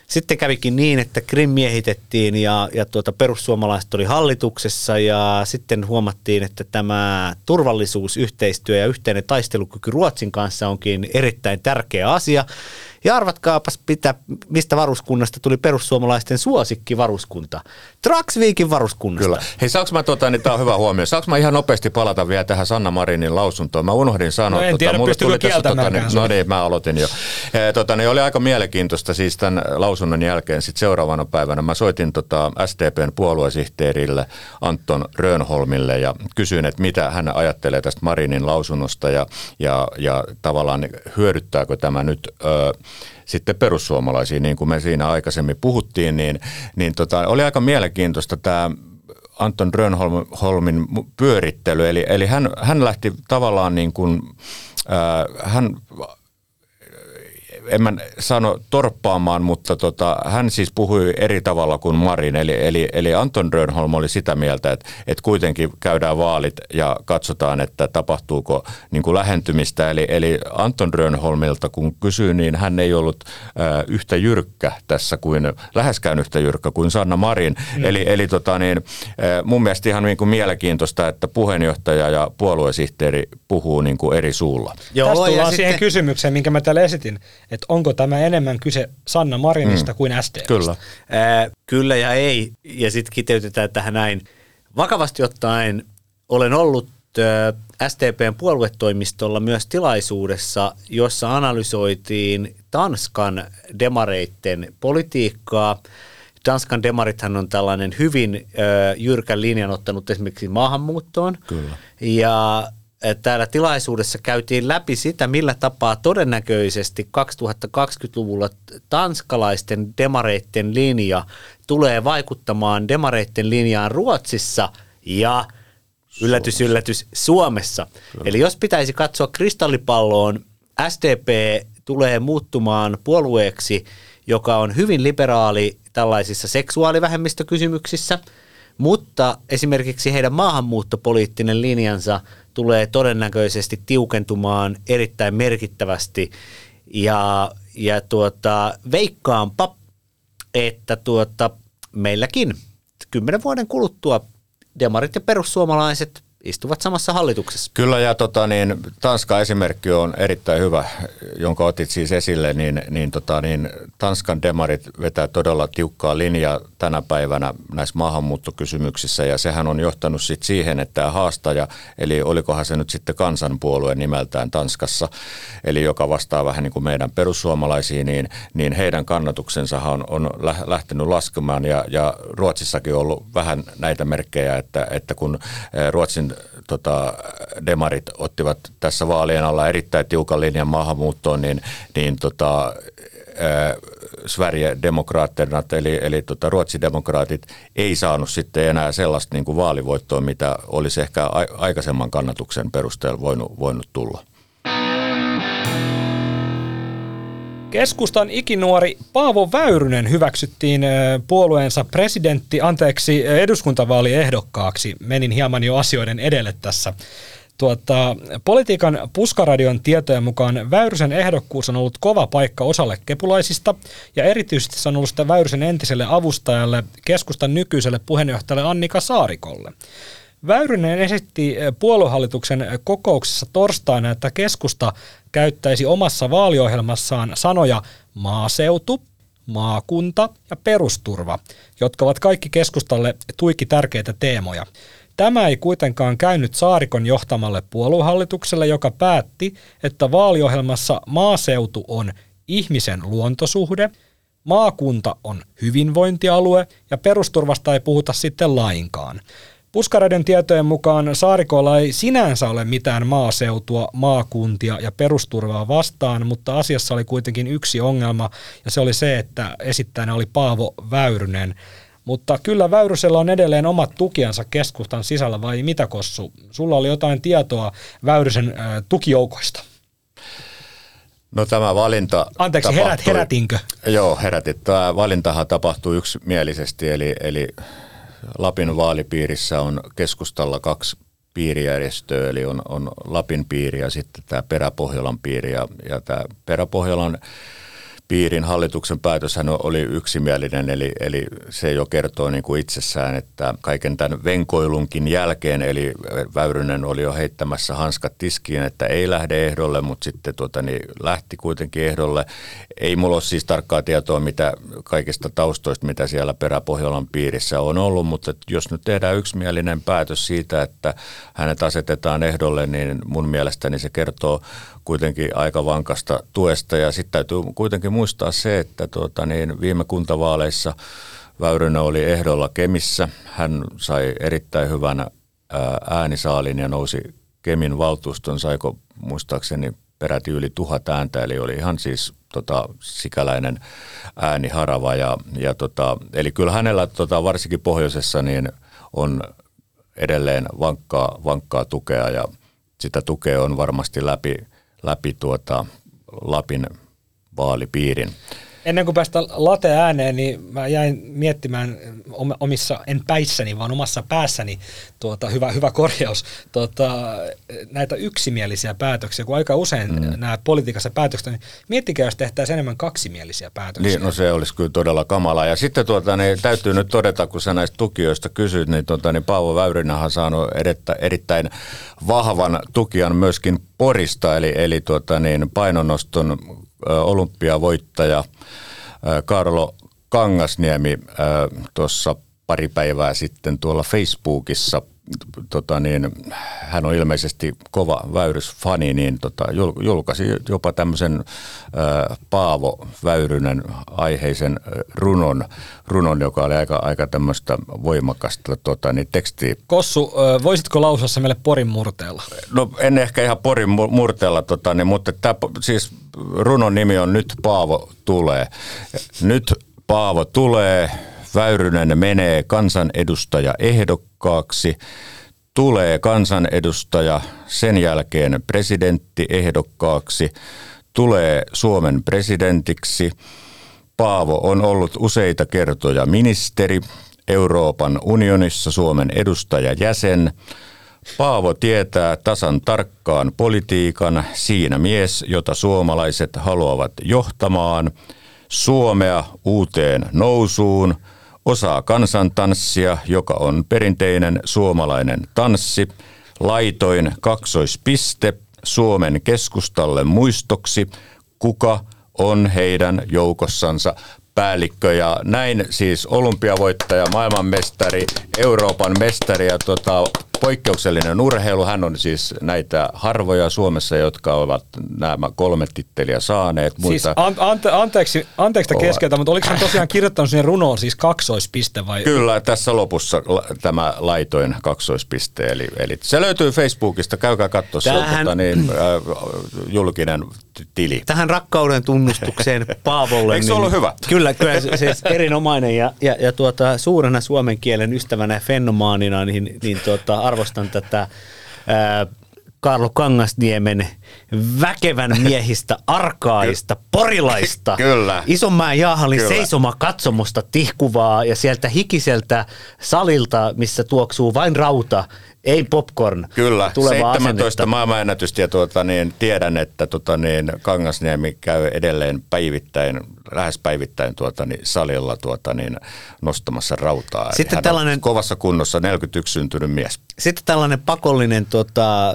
E: Sitten kävikin niin, että Krim miehitettiin ja, ja tuota, perussuomalaiset oli hallituksessa ja sitten huomattiin, että tämä turvallisuus, yhteistyö ja yhteinen taistelukyky Ruotsin kanssa onkin erittäin tärkeä asia. Ja arvatkaapas, pitää, mistä varuskunnasta tuli perussuomalaisten suosikki varuskunta. Traksviikin varuskunnasta.
D: Kyllä. Hei, saanko mä, tota, niin tää on hyvä huomio, saanko mä ihan nopeasti palata vielä tähän Sanna Marinin lausuntoon? Mä unohdin sanoa.
C: No en tiedä, tota, tuli tässä, tota,
D: niin, No niin, mä aloitin jo. E, tota, niin oli aika mielenkiintoista siis tämän lausunnon jälkeen sit seuraavana päivänä. Mä soitin tota SDPn puoluesihteerille Anton Rönholmille ja kysyin, että mitä hän ajattelee tästä Marinin lausunnosta ja, ja, ja tavallaan hyödyttääkö tämä nyt ö, sitten perussuomalaisiin, niin kuin me siinä aikaisemmin puhuttiin, niin, niin tota, oli aika mielenkiintoista tämä Anton Rönholmin pyörittely, eli, eli hän, hän lähti tavallaan niin kuin, äh, hän en mä sano torppaamaan, mutta tota, hän siis puhui eri tavalla kuin Marin. Eli, eli, eli Anton Rönholm oli sitä mieltä, että, että kuitenkin käydään vaalit ja katsotaan, että tapahtuuko niin kuin lähentymistä. Eli, eli Anton Rönholmilta kun kysyy, niin hän ei ollut äh, yhtä jyrkkä tässä kuin, läheskään yhtä jyrkkä kuin Sanna Marin. Mm. Eli, eli tota niin, äh, mun mielestä ihan niin kuin mielenkiintoista, että puheenjohtaja ja puoluesihteeri puhuu niin kuin eri suulla.
C: Joo, Tästä tullaan siihen sitten... kysymykseen, minkä mä täällä esitin että onko tämä enemmän kyse Sanna Marinista mm. kuin SD.
D: Kyllä.
E: Ää, kyllä ja ei. Ja sitten kiteytetään tähän näin. Vakavasti ottaen olen ollut STPn puoluetoimistolla myös tilaisuudessa, jossa analysoitiin Tanskan demareitten politiikkaa. Tanskan demarithan on tällainen hyvin ö, jyrkän linjan ottanut esimerkiksi maahanmuuttoon.
D: Kyllä.
E: Ja täällä tilaisuudessa käytiin läpi sitä, millä tapaa todennäköisesti 2020-luvulla tanskalaisten demareitten linja tulee vaikuttamaan demareitten linjaan Ruotsissa ja yllätys, yllätys, Suomessa. Kyllä. Eli jos pitäisi katsoa kristallipalloon, SDP tulee muuttumaan puolueeksi, joka on hyvin liberaali tällaisissa seksuaalivähemmistökysymyksissä, mutta esimerkiksi heidän maahanmuuttopoliittinen linjansa tulee todennäköisesti tiukentumaan erittäin merkittävästi. Ja, ja tuota, veikkaanpa, että tuota, meilläkin kymmenen vuoden kuluttua demarit ja perussuomalaiset istuvat samassa hallituksessa.
D: Kyllä ja tota, niin, Tanska esimerkki on erittäin hyvä, jonka otit siis esille, niin, niin, tota, niin Tanskan demarit vetää todella tiukkaa linjaa tänä päivänä näissä maahanmuuttokysymyksissä ja sehän on johtanut sit siihen, että tämä haastaja, eli olikohan se nyt sitten kansanpuolue nimeltään Tanskassa, eli joka vastaa vähän niin kuin meidän perussuomalaisiin, niin, niin heidän kannatuksensa on, on lähtenyt laskemaan ja, ja Ruotsissakin on ollut vähän näitä merkkejä, että, että kun Ruotsin tota, demarit ottivat tässä vaalien alla erittäin tiukan linjan maahanmuuttoon, niin, niin tota, Sverigedemokraterna, eli, eli tota, ruotsidemokraatit, ei saanut sitten enää sellaista niin kuin vaalivoittoa, mitä olisi ehkä aikaisemman kannatuksen perusteella voinut, voinut tulla.
C: Keskustan ikinuori Paavo Väyrynen hyväksyttiin puolueensa presidentti, anteeksi, eduskuntavaaliehdokkaaksi. Menin hieman jo asioiden edelle tässä. Tuota, politiikan puskaradion tietojen mukaan Väyrysen ehdokkuus on ollut kova paikka osalle kepulaisista ja erityisesti se on ollut sitä Väyrysen entiselle avustajalle, keskustan nykyiselle puheenjohtajalle Annika Saarikolle. Väyrynen esitti puoluehallituksen kokouksessa torstaina, että keskusta käyttäisi omassa vaaliohjelmassaan sanoja maaseutu, maakunta ja perusturva, jotka ovat kaikki keskustalle tuikki tärkeitä teemoja. Tämä ei kuitenkaan käynyt Saarikon johtamalle puoluehallitukselle, joka päätti, että vaaliohjelmassa maaseutu on ihmisen luontosuhde, maakunta on hyvinvointialue ja perusturvasta ei puhuta sitten lainkaan. Puskareiden tietojen mukaan Saarikolla ei sinänsä ole mitään maaseutua, maakuntia ja perusturvaa vastaan, mutta asiassa oli kuitenkin yksi ongelma ja se oli se, että esittäjänä oli Paavo Väyrynen. Mutta kyllä Väyrysellä on edelleen omat tukiansa keskustan sisällä vai mitä Kossu? Sulla oli jotain tietoa Väyrysen äh, tukijoukoista.
D: No tämä valinta
C: Anteeksi, tapahtui, herät, herätinkö?
D: Joo, herätit. Tämä valintahan tapahtui yksimielisesti, eli, eli Lapin vaalipiirissä on keskustalla kaksi piirijärjestöä, eli on, on Lapin piiri ja sitten tämä Peräpohjolan piiri. Ja, ja tämä Peräpohjolan piirin hallituksen päätöshän oli yksimielinen, eli, eli se jo kertoo niin kuin itsessään, että kaiken tämän venkoilunkin jälkeen, eli Väyrynen oli jo heittämässä hanskat tiskiin, että ei lähde ehdolle, mutta sitten tuota, niin lähti kuitenkin ehdolle. Ei mulla ole siis tarkkaa tietoa mitä kaikista taustoista, mitä siellä Peräpohjolan piirissä on ollut, mutta jos nyt tehdään yksimielinen päätös siitä, että hänet asetetaan ehdolle, niin mun mielestäni se kertoo kuitenkin aika vankasta tuesta. Ja sitten täytyy kuitenkin muistaa se, että tuota, niin viime kuntavaaleissa Väyrynen oli ehdolla Kemissä. Hän sai erittäin hyvän äänisaalin ja nousi Kemin valtuuston, saiko muistaakseni peräti yli tuhat ääntä, eli oli ihan siis tota, sikäläinen ääniharava. Ja, ja tota, eli kyllä hänellä tota, varsinkin pohjoisessa niin on edelleen vankkaa, vankkaa tukea ja sitä tukea on varmasti läpi läpi tuota Lapin vaalipiirin.
C: Ennen kuin päästä late ääneen, niin mä jäin miettimään omissa, en päissäni, vaan omassa päässäni, tuota, hyvä, hyvä korjaus, tuota, näitä yksimielisiä päätöksiä, kun aika usein mm. nämä politiikassa päätökset, niin miettikää, jos tehtäisiin enemmän kaksimielisiä päätöksiä.
D: Niin, no se olisi kyllä todella kamala. Ja sitten tuota, niin, täytyy nyt todeta, kun sä näistä tukijoista kysyt, niin, tuota, niin Paavo Väyrinä on saanut erittä, erittäin vahvan tukijan myöskin Porista, eli, eli tuota, niin, painonoston olympiavoittaja Karlo Kangasniemi tuossa pari päivää sitten tuolla Facebookissa tota niin, hän on ilmeisesti kova Väyrys-fani, niin tota, julkaisi jopa tämmöisen ä, Paavo Väyrynen aiheisen runon, runon joka oli aika, aika tämmöistä voimakasta tota, niin tekstiä.
C: Kossu, voisitko lausua se meille Porin murteella?
D: No en ehkä ihan Porin murteella, tota, niin, mutta tämä siis runon nimi on Nyt Paavo tulee. Nyt Paavo tulee, Väyrynen menee kansanedustaja ehdokkaaksi, tulee kansanedustaja, sen jälkeen presidentti ehdokkaaksi, tulee Suomen presidentiksi. Paavo on ollut useita kertoja ministeri, Euroopan unionissa Suomen edustajajäsen. Paavo tietää tasan tarkkaan politiikan, siinä mies, jota suomalaiset haluavat johtamaan, Suomea uuteen nousuun, osaa kansantanssia, joka on perinteinen suomalainen tanssi, laitoin kaksoispiste Suomen keskustalle muistoksi, kuka on heidän joukossansa päällikkö. Ja näin siis olympiavoittaja, maailmanmestari, Euroopan mestari ja tota, poikkeuksellinen urheilu. Hän on siis näitä harvoja Suomessa, jotka ovat nämä kolme titteliä saaneet.
C: Siis
D: Muita,
C: an, ante, anteeksi, anteeksi
D: Ovat.
C: keskeytä, mutta oliko hän tosiaan kirjoittanut sinne runoon siis kaksoispiste vai?
D: Kyllä, tässä lopussa la- tämä laitoin kaksoispiste, eli, eli se löytyy Facebookista, käykää katsoa, se
E: Tähän-
D: tota, niin, äh, julkinen tili.
E: Tähän rakkauden tunnustukseen Paavolle.
D: Eikö se ollut hyvä?
E: Kyllä, kyllä se, se erinomainen ja, ja, ja tuota, suurena suomen kielen ystävänä ja fenomaanina niin, niin tuota, arvostan tätä ää, Karlo Kangasniemen väkevän miehistä, arkaista, porilaista,
D: Kyllä.
E: Isonmäen jaahallin
D: Kyllä.
E: seisoma katsomusta tihkuvaa ja sieltä hikiseltä salilta, missä tuoksuu vain rauta, ei popcorn.
D: Kyllä,
E: tulevaa
D: 17
E: asennetta.
D: maailmanennätystä ja tuota, niin, tiedän, että tuota, niin, Kangasniemi käy edelleen päivittäin, lähes päivittäin tuota, niin, salilla tuota, niin, nostamassa rautaa.
E: Sitten
D: hän
E: tällainen-
D: on kovassa kunnossa, 41 syntynyt mies.
E: Sitten tällainen pakollinen tota,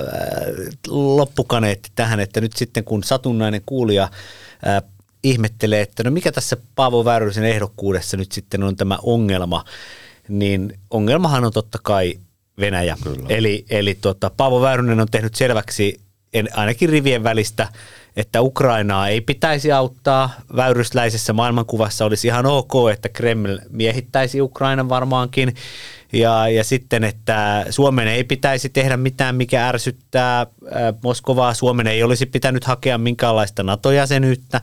E: loppukaneetti tähän, että nyt sitten kun satunnainen kuulija äh, ihmettelee, että no mikä tässä Paavo Väyrysen ehdokkuudessa nyt sitten on tämä ongelma, niin ongelmahan on totta kai Venäjä. Kyllä. Eli, eli tota, Paavo Väyrynen on tehnyt selväksi en, ainakin rivien välistä, että Ukrainaa ei pitäisi auttaa. Väyrysläisessä maailmankuvassa olisi ihan ok, että Kreml miehittäisi Ukrainan varmaankin. Ja, ja sitten, että Suomen ei pitäisi tehdä mitään, mikä ärsyttää äh, Moskovaa. Suomen ei olisi pitänyt hakea minkäänlaista NATO-jäsenyyttä.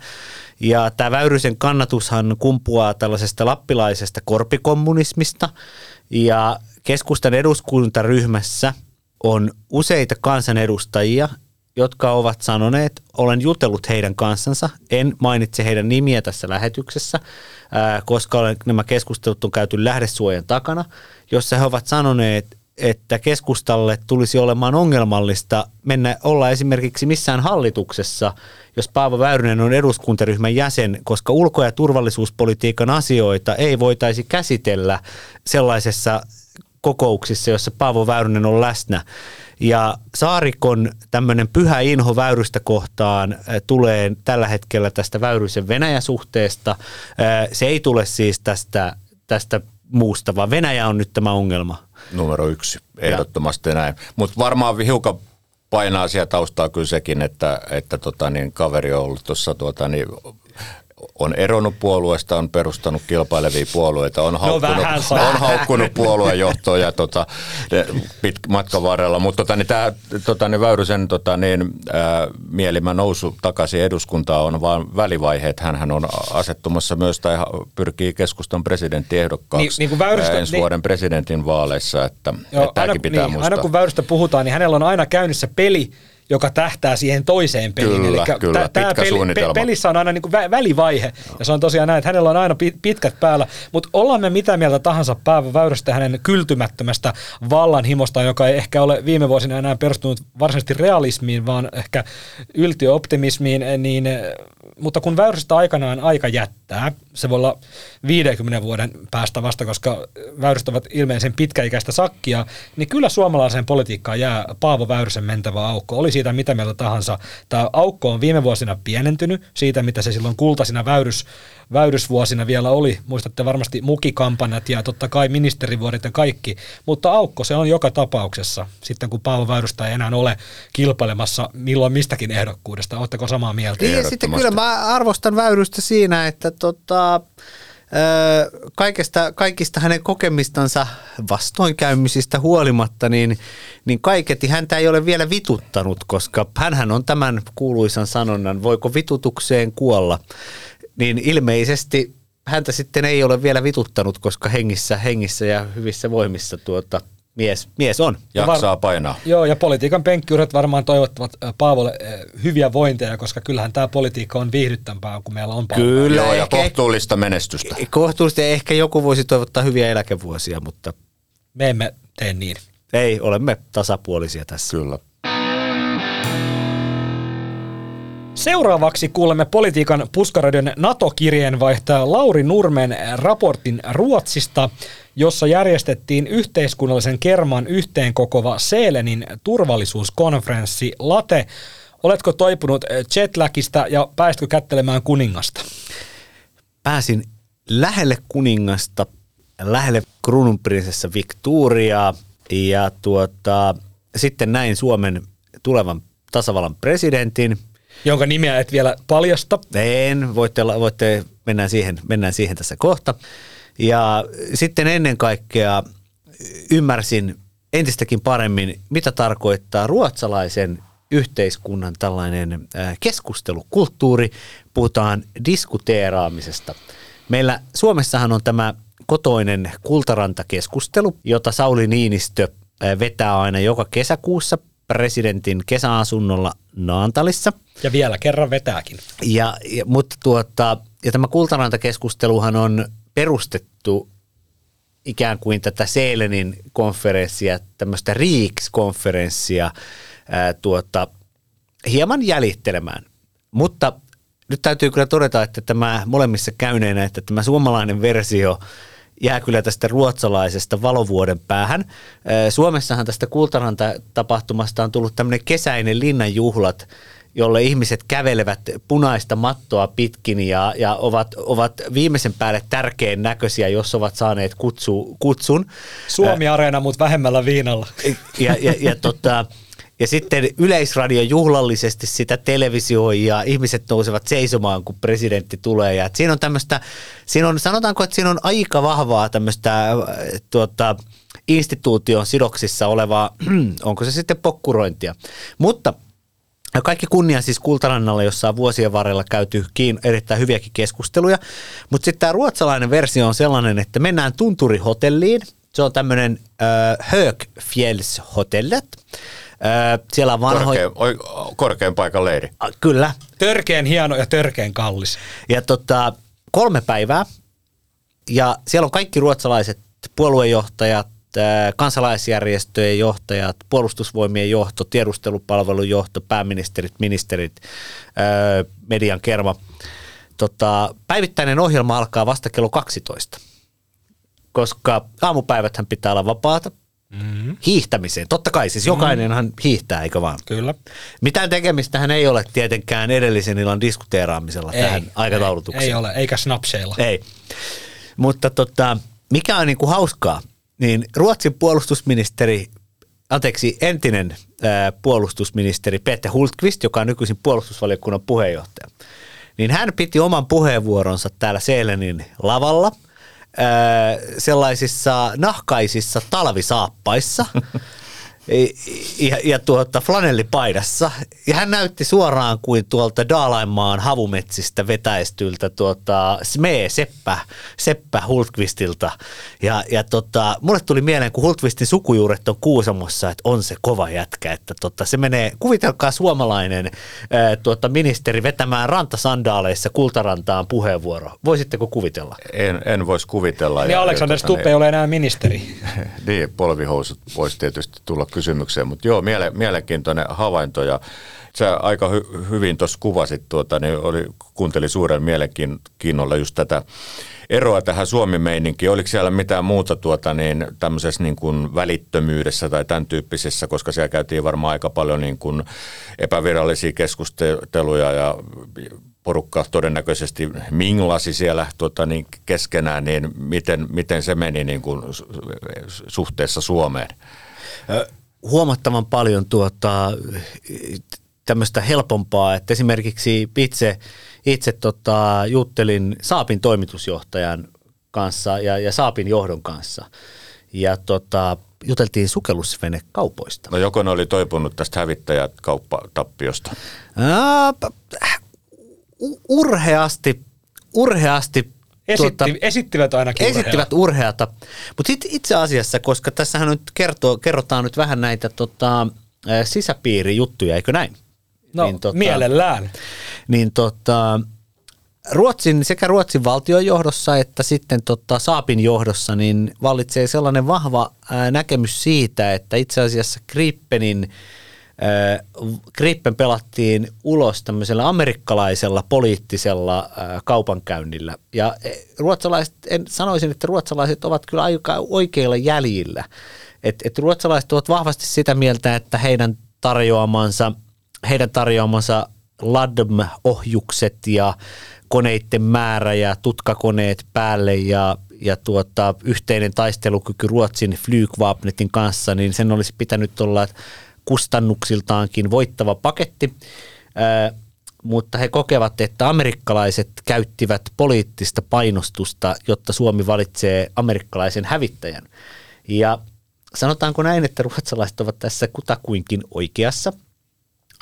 E: Ja tämä Väyrysen kannatushan kumpuaa tällaisesta lappilaisesta korpikommunismista. Ja keskustan eduskuntaryhmässä on useita kansanedustajia, jotka ovat sanoneet, olen jutellut heidän kanssansa, en mainitse heidän nimiä tässä lähetyksessä, koska olen, nämä keskustelut on käyty lähdesuojan takana, jossa he ovat sanoneet, että keskustalle tulisi olemaan ongelmallista mennä olla esimerkiksi missään hallituksessa, jos Paavo Väyrynen on eduskuntaryhmän jäsen, koska ulko- ja turvallisuuspolitiikan asioita ei voitaisi käsitellä sellaisessa kokouksissa, jossa Paavo Väyrynen on läsnä. Ja Saarikon tämmöinen pyhä inho Väyrystä kohtaan tulee tällä hetkellä tästä Väyrysen Venäjä-suhteesta. Äh, Se ei tule siis tästä, tästä muusta, vaan Venäjä on nyt tämä ongelma.
D: Numero yksi, ehdottomasti näin. Mutta varmaan hiukan painaa siellä taustaa kyllä sekin, että, että tota, niin, kaveri on ollut tuossa tuota, niin, on eronnut puolueesta, on perustanut kilpailevia puolueita, on haukkunut,
C: vähän saa.
D: on haukkunut puoluejohtoa ja tota, pit, matkan varrella. Mutta tota, niin, tämä tota, niin Väyrysen tota, niin, ää, mielimä nousu takaisin eduskuntaan on vain välivaiheet. Hänhän on asettumassa myös tai pyrkii keskustan presidenttiehdokkaaksi
C: Niin- niin kuin Väyrystä-
D: ensi
C: niin-
D: vuoden presidentin vaaleissa. Että,
C: Joo,
D: että
C: aina,
D: pitää
C: niin,
D: muistaa.
C: aina kun Väyrystä puhutaan, niin hänellä on aina käynnissä peli, joka tähtää siihen toiseen peliin.
D: Kyllä,
C: Elikkä
D: kyllä,
C: tä- tää
D: pitkä
C: peli,
D: suunnitelma.
C: pelissä on aina niin kuin vä- välivaihe, ja se on tosiaan näin, että hänellä on aina pi- pitkät päällä, mutta ollaan me mitä mieltä tahansa Paavo Väyrystä hänen kyltymättömästä vallanhimosta, joka ei ehkä ole viime vuosina enää perustunut varsinaisesti realismiin, vaan ehkä yltiöoptimismiin, niin, eh, mutta kun Väyrystä aikanaan aika jättää, se voi olla 50 vuoden päästä vasta, koska Väyrystä ovat ilmeisen pitkäikäistä sakkia, niin kyllä suomalaiseen politiikkaan jää Paavo Väyrysen mentävä aukko. Oli siitä mitä mieltä tahansa. Tämä aukko on viime vuosina pienentynyt siitä, mitä se silloin kultaisina väyrys, väyrysvuosina vielä oli. Muistatte varmasti mukikampanjat ja totta kai ministerivuodet ja kaikki, mutta aukko se on joka tapauksessa sitten, kun Paavo Väyrystä ei enää ole kilpailemassa milloin mistäkin ehdokkuudesta. Oletteko samaa mieltä?
E: Niin, ja sitten kyllä mä arvostan Väyrystä siinä, että tota, kaikesta, kaikista hänen kokemistansa vastoinkäymisistä huolimatta, niin, niin kaiketi häntä ei ole vielä vituttanut, koska hänhän on tämän kuuluisan sanonnan, voiko vitutukseen kuolla, niin ilmeisesti häntä sitten ei ole vielä vituttanut, koska hengissä, hengissä ja hyvissä voimissa tuota, mies, mies on.
D: Jaksaa painaa.
C: Joo, ja politiikan penkkiurat varmaan toivottavat äh, Paavolle äh, hyviä vointeja, koska kyllähän tämä politiikka on viihdyttämpää, kun meillä on Paavo.
E: Kyllä,
D: Joo, ja
E: ehkä,
D: kohtuullista menestystä.
E: kohtuullisesti ehkä joku voisi toivottaa hyviä eläkevuosia, mutta
C: Me emme tee niin.
E: ei, olemme tasapuolisia tässä.
D: Kyllä.
C: Seuraavaksi kuulemme politiikan puskaradion NATO-kirjeenvaihtaja Lauri Nurmen raportin Ruotsista, jossa järjestettiin yhteiskunnallisen kerman yhteenkokova Seelenin turvallisuuskonferenssi Late. Oletko toipunut jetlagista ja päästkö kättelemään kuningasta?
E: Pääsin lähelle kuningasta, lähelle kruununprinsessa Victoriaa Ja tuota, sitten näin Suomen tulevan tasavallan presidentin.
C: Jonka nimeä et vielä paljasta.
E: En, voitte, voitte mennään, siihen, mennään siihen tässä kohta. Ja sitten ennen kaikkea ymmärsin entistäkin paremmin, mitä tarkoittaa ruotsalaisen yhteiskunnan tällainen keskustelukulttuuri. Puhutaan diskuteeraamisesta. Meillä Suomessahan on tämä kotoinen kultarantakeskustelu, jota Sauli Niinistö vetää aina joka kesäkuussa presidentin kesäasunnolla Naantalissa.
C: Ja vielä kerran vetääkin.
E: Ja, ja, mutta tuota, ja tämä kultarantakeskusteluhan on perustettu ikään kuin tätä Seelenin konferenssia, tämmöistä Riiks-konferenssia ää, tuota, hieman jäljittelemään. Mutta nyt täytyy kyllä todeta, että tämä molemmissa käyneenä, että tämä suomalainen versio jää kyllä tästä ruotsalaisesta valovuoden päähän. Suomessahan tästä Kultaranta-tapahtumasta on tullut tämmöinen kesäinen linnanjuhlat, jolle ihmiset kävelevät punaista mattoa pitkin ja, ja ovat, ovat viimeisen päälle tärkeän näköisiä, jos ovat saaneet kutsu, kutsun.
C: Suomi-areena, mutta vähemmällä viinalla.
E: Ja, ja, ja tota, ja sitten yleisradio juhlallisesti sitä televisioi ja ihmiset nousevat seisomaan, kun presidentti tulee. Ja siinä on tämmöistä, siinä on, sanotaanko, että siinä on aika vahvaa tämmöistä tuota, instituution sidoksissa olevaa, onko se sitten pokkurointia. Mutta kaikki kunnia siis Kultarannalle, jossa on vuosien varrella käyty kiin, erittäin hyviäkin keskusteluja. Mutta sitten tämä ruotsalainen versio on sellainen, että mennään Tunturihotelliin. Se on tämmöinen äh, Högfjällshotellet. Äh, siellä on vanho...
D: Korkein, korkein paikan leiri.
E: Äh, kyllä.
C: Törkeen hieno ja törkeen kallis.
E: Ja tota, kolme päivää. Ja siellä on kaikki ruotsalaiset puoluejohtajat, kansalaisjärjestöjen johtajat, puolustusvoimien johto, tiedustelupalvelun johto, pääministerit, ministerit, median kerma. Tota, päivittäinen ohjelma alkaa vasta kello 12, koska aamupäiväthän pitää olla vapaata. Mm-hmm. Hiihtämiseen. Totta kai, siis jokainenhan mm-hmm. hiihtää, eikö vaan?
C: Kyllä.
E: Mitään tekemistähän ei ole tietenkään edellisen illan diskuteeraamisella ei, tähän aikataulutukseen.
C: Ei, ei ole, eikä snapseilla.
E: Ei. Mutta tota, mikä on niinku hauskaa, niin Ruotsin puolustusministeri, anteeksi, entinen puolustusministeri Peter Hultqvist, joka on nykyisin puolustusvaliokunnan puheenjohtaja, niin hän piti oman puheenvuoronsa täällä Seelenin lavalla sellaisissa nahkaisissa talvisaappaissa – ja, ja tuota, flanellipaidassa. Ja hän näytti suoraan kuin tuolta Daalainmaan havumetsistä vetäistyltä tuota, Smee Seppä, Seppä Hultqvistilta. Ja, ja tota, mulle tuli mieleen, kun Hultqvistin sukujuuret on Kuusamossa, että on se kova jätkä. Että tota, se menee, kuvitelkaa suomalainen ää, tuota, ministeri vetämään rantasandaaleissa kultarantaan puheenvuoro. Voisitteko kuvitella?
D: En, en voisi kuvitella.
C: Niin ja, Alexander Stubb ei ole enää ministeri.
D: niin, polvihousut voisi tietysti tulla kysymykseen, mutta joo, miele, mielenkiintoinen havainto ja sä aika hy, hyvin tuossa kuvasit, tuota, niin oli, kuuntelin suuren mielenkiinnolla just tätä eroa tähän Suomi-meininkiin. Oliko siellä mitään muuta tuota, niin, tämmöisessä niin kuin välittömyydessä tai tämän tyyppisessä, koska siellä käytiin varmaan aika paljon niin kuin epävirallisia keskusteluja ja porukka todennäköisesti minglasi siellä tuota, niin keskenään, niin miten, miten se meni niin kuin suhteessa Suomeen?
E: Huomattavan paljon tuota, tämmöistä helpompaa, että esimerkiksi itse, itse tota, juttelin Saapin toimitusjohtajan kanssa ja, ja Saapin johdon kanssa. Ja tota, juteltiin sukellusvenekaupoista.
D: No joko ne oli toipunut tästä hävittäjäkauppatappiosta?
E: urheasti, urheasti
C: Esitti, tuota, esittivät ainakin
E: Esittivät urheata. Mutta itse asiassa, koska tässähän nyt kertoo, kerrotaan nyt vähän näitä tota, sisäpiirijuttuja, eikö näin?
C: No niin, tota, mielellään.
E: Niin tota, Ruotsin, sekä Ruotsin valtion johdossa että sitten tota Saapin johdossa niin vallitsee sellainen vahva näkemys siitä, että itse asiassa Grippenin Grippen pelattiin ulos tämmöisellä amerikkalaisella poliittisella kaupankäynnillä. Ja e, ruotsalaiset, en sanoisin, että ruotsalaiset ovat kyllä aika oikeilla jäljillä. Et, et ruotsalaiset ovat vahvasti sitä mieltä, että heidän tarjoamansa, heidän tarjoamansa LADM-ohjukset ja koneiden määrä ja tutkakoneet päälle ja, ja tuota, yhteinen taistelukyky Ruotsin Flygvapnetin kanssa, niin sen olisi pitänyt olla kustannuksiltaankin voittava paketti. Mutta he kokevat, että amerikkalaiset käyttivät poliittista painostusta, jotta Suomi valitsee amerikkalaisen hävittäjän. Ja sanotaanko näin, että ruotsalaiset ovat tässä kutakuinkin oikeassa.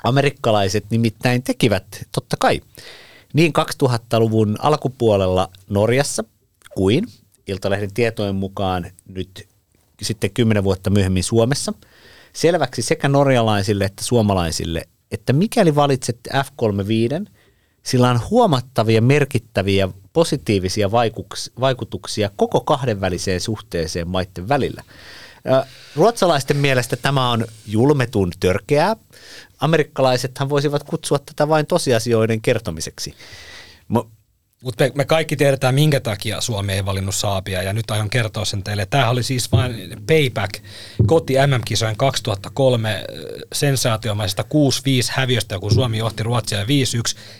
E: Amerikkalaiset nimittäin tekivät, totta kai, niin 2000-luvun alkupuolella Norjassa kuin Iltalehden tietojen mukaan nyt sitten kymmenen vuotta myöhemmin Suomessa selväksi sekä norjalaisille että suomalaisille, että mikäli valitsette F35, sillä on huomattavia merkittäviä positiivisia vaikutuksia koko kahdenväliseen suhteeseen maiden välillä. Ruotsalaisten mielestä tämä on julmetun törkeää. Amerikkalaisethan voisivat kutsua tätä vain tosiasioiden kertomiseksi.
C: Mutta me, me kaikki tiedetään, minkä takia Suomi ei valinnut Saapia, ja nyt aion kertoa sen teille. Tämä oli siis vain payback koti MM-kisojen 2003 sensaatiomaisesta 6-5 häviöstä, kun Suomi johti Ruotsia 5-1,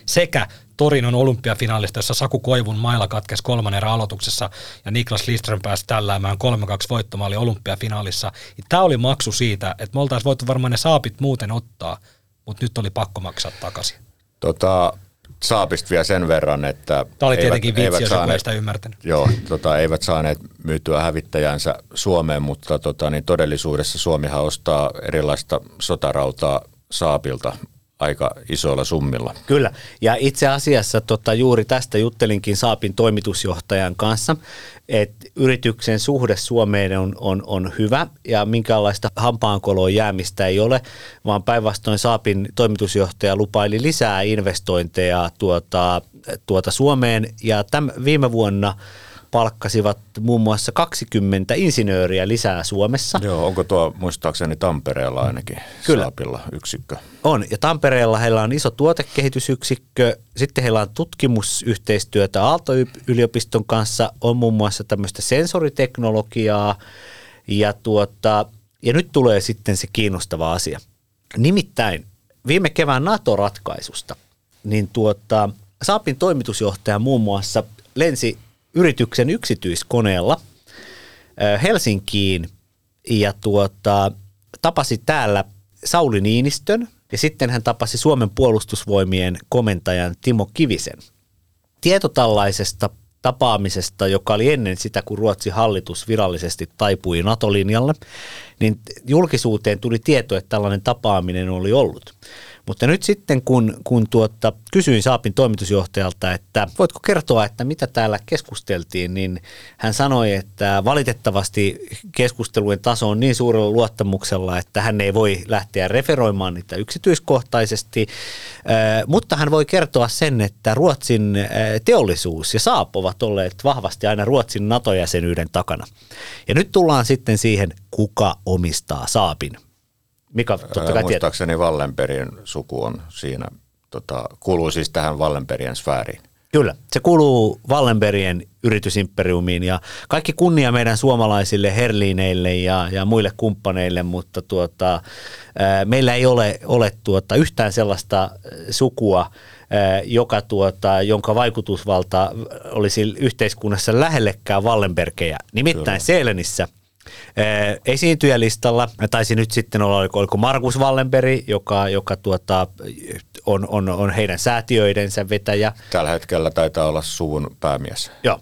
C: sekä Torinon olympiafinaalista, jossa Saku Koivun mailla katkesi kolmannen erän aloituksessa, ja Niklas Lidström pääsi tälläämään 3-2 voittomaali olympiafinaalissa. Tämä oli maksu siitä, että me oltaisiin voitu varmaan ne saapit muuten ottaa, mutta nyt oli pakko maksaa takaisin.
D: Tota, Saapista vielä sen verran, että...
C: Tämä oli tietenkin eivät, vitsi, jos saaneet, ei sitä ymmärtänyt.
D: Joo, tota, eivät saaneet myytyä hävittäjänsä Suomeen, mutta tota, niin todellisuudessa Suomihan ostaa erilaista sotarautaa Saapilta aika isoilla summilla.
E: Kyllä, ja itse asiassa tota, juuri tästä juttelinkin Saapin toimitusjohtajan kanssa, että yrityksen suhde Suomeen on, on, on hyvä ja minkäänlaista hampaankoloa jäämistä ei ole, vaan päinvastoin Saapin toimitusjohtaja lupaili lisää investointeja tuota, tuota Suomeen ja täm, viime vuonna – palkkasivat muun muassa 20 insinööriä lisää Suomessa.
D: Joo, onko tuo muistaakseni Tampereella ainakin Kyllä. Saapilla yksikkö?
E: On, ja Tampereella heillä on iso tuotekehitysyksikkö, sitten heillä on tutkimusyhteistyötä Aalto-yliopiston kanssa, on muun muassa tämmöistä sensoriteknologiaa, ja, tuota, ja nyt tulee sitten se kiinnostava asia. Nimittäin viime kevään NATO-ratkaisusta, niin tuota, Saapin toimitusjohtaja muun muassa lensi yrityksen yksityiskoneella Helsinkiin ja tuota, tapasi täällä Sauli Niinistön ja sitten hän tapasi Suomen puolustusvoimien komentajan Timo Kivisen. Tieto tällaisesta tapaamisesta, joka oli ennen sitä, kun Ruotsin hallitus virallisesti taipui NATO-linjalle, niin julkisuuteen tuli tieto, että tällainen tapaaminen oli ollut. Mutta nyt sitten, kun, kun tuota, kysyin Saapin toimitusjohtajalta, että voitko kertoa, että mitä täällä keskusteltiin, niin hän sanoi, että valitettavasti keskustelujen taso on niin suurella luottamuksella, että hän ei voi lähteä referoimaan niitä yksityiskohtaisesti, mutta hän voi kertoa sen, että Ruotsin teollisuus ja Saap ovat olleet vahvasti aina Ruotsin NATO-jäsenyyden takana. Ja nyt tullaan sitten siihen, kuka omistaa Saapin. Mika totta kai
D: Muistaakseni tietää. Wallenbergin suku on siinä, tota, kuuluu siis tähän Wallenbergien sfääriin.
E: Kyllä, se kuuluu Wallenbergien yritysimperiumiin ja kaikki kunnia meidän suomalaisille herliineille ja, ja muille kumppaneille, mutta tuota, meillä ei ole, ole tuota, yhtään sellaista sukua, joka, tuota, jonka vaikutusvalta olisi yhteiskunnassa lähellekään Wallenbergejä. Nimittäin Kyllä. Seelenissä esiintyjälistalla taisi nyt sitten olla, oliko, oliko Markus Wallenberg, joka, joka tuota, on, on, on heidän säätiöidensä vetäjä.
D: Tällä hetkellä taitaa olla suvun päämies.
E: Joo.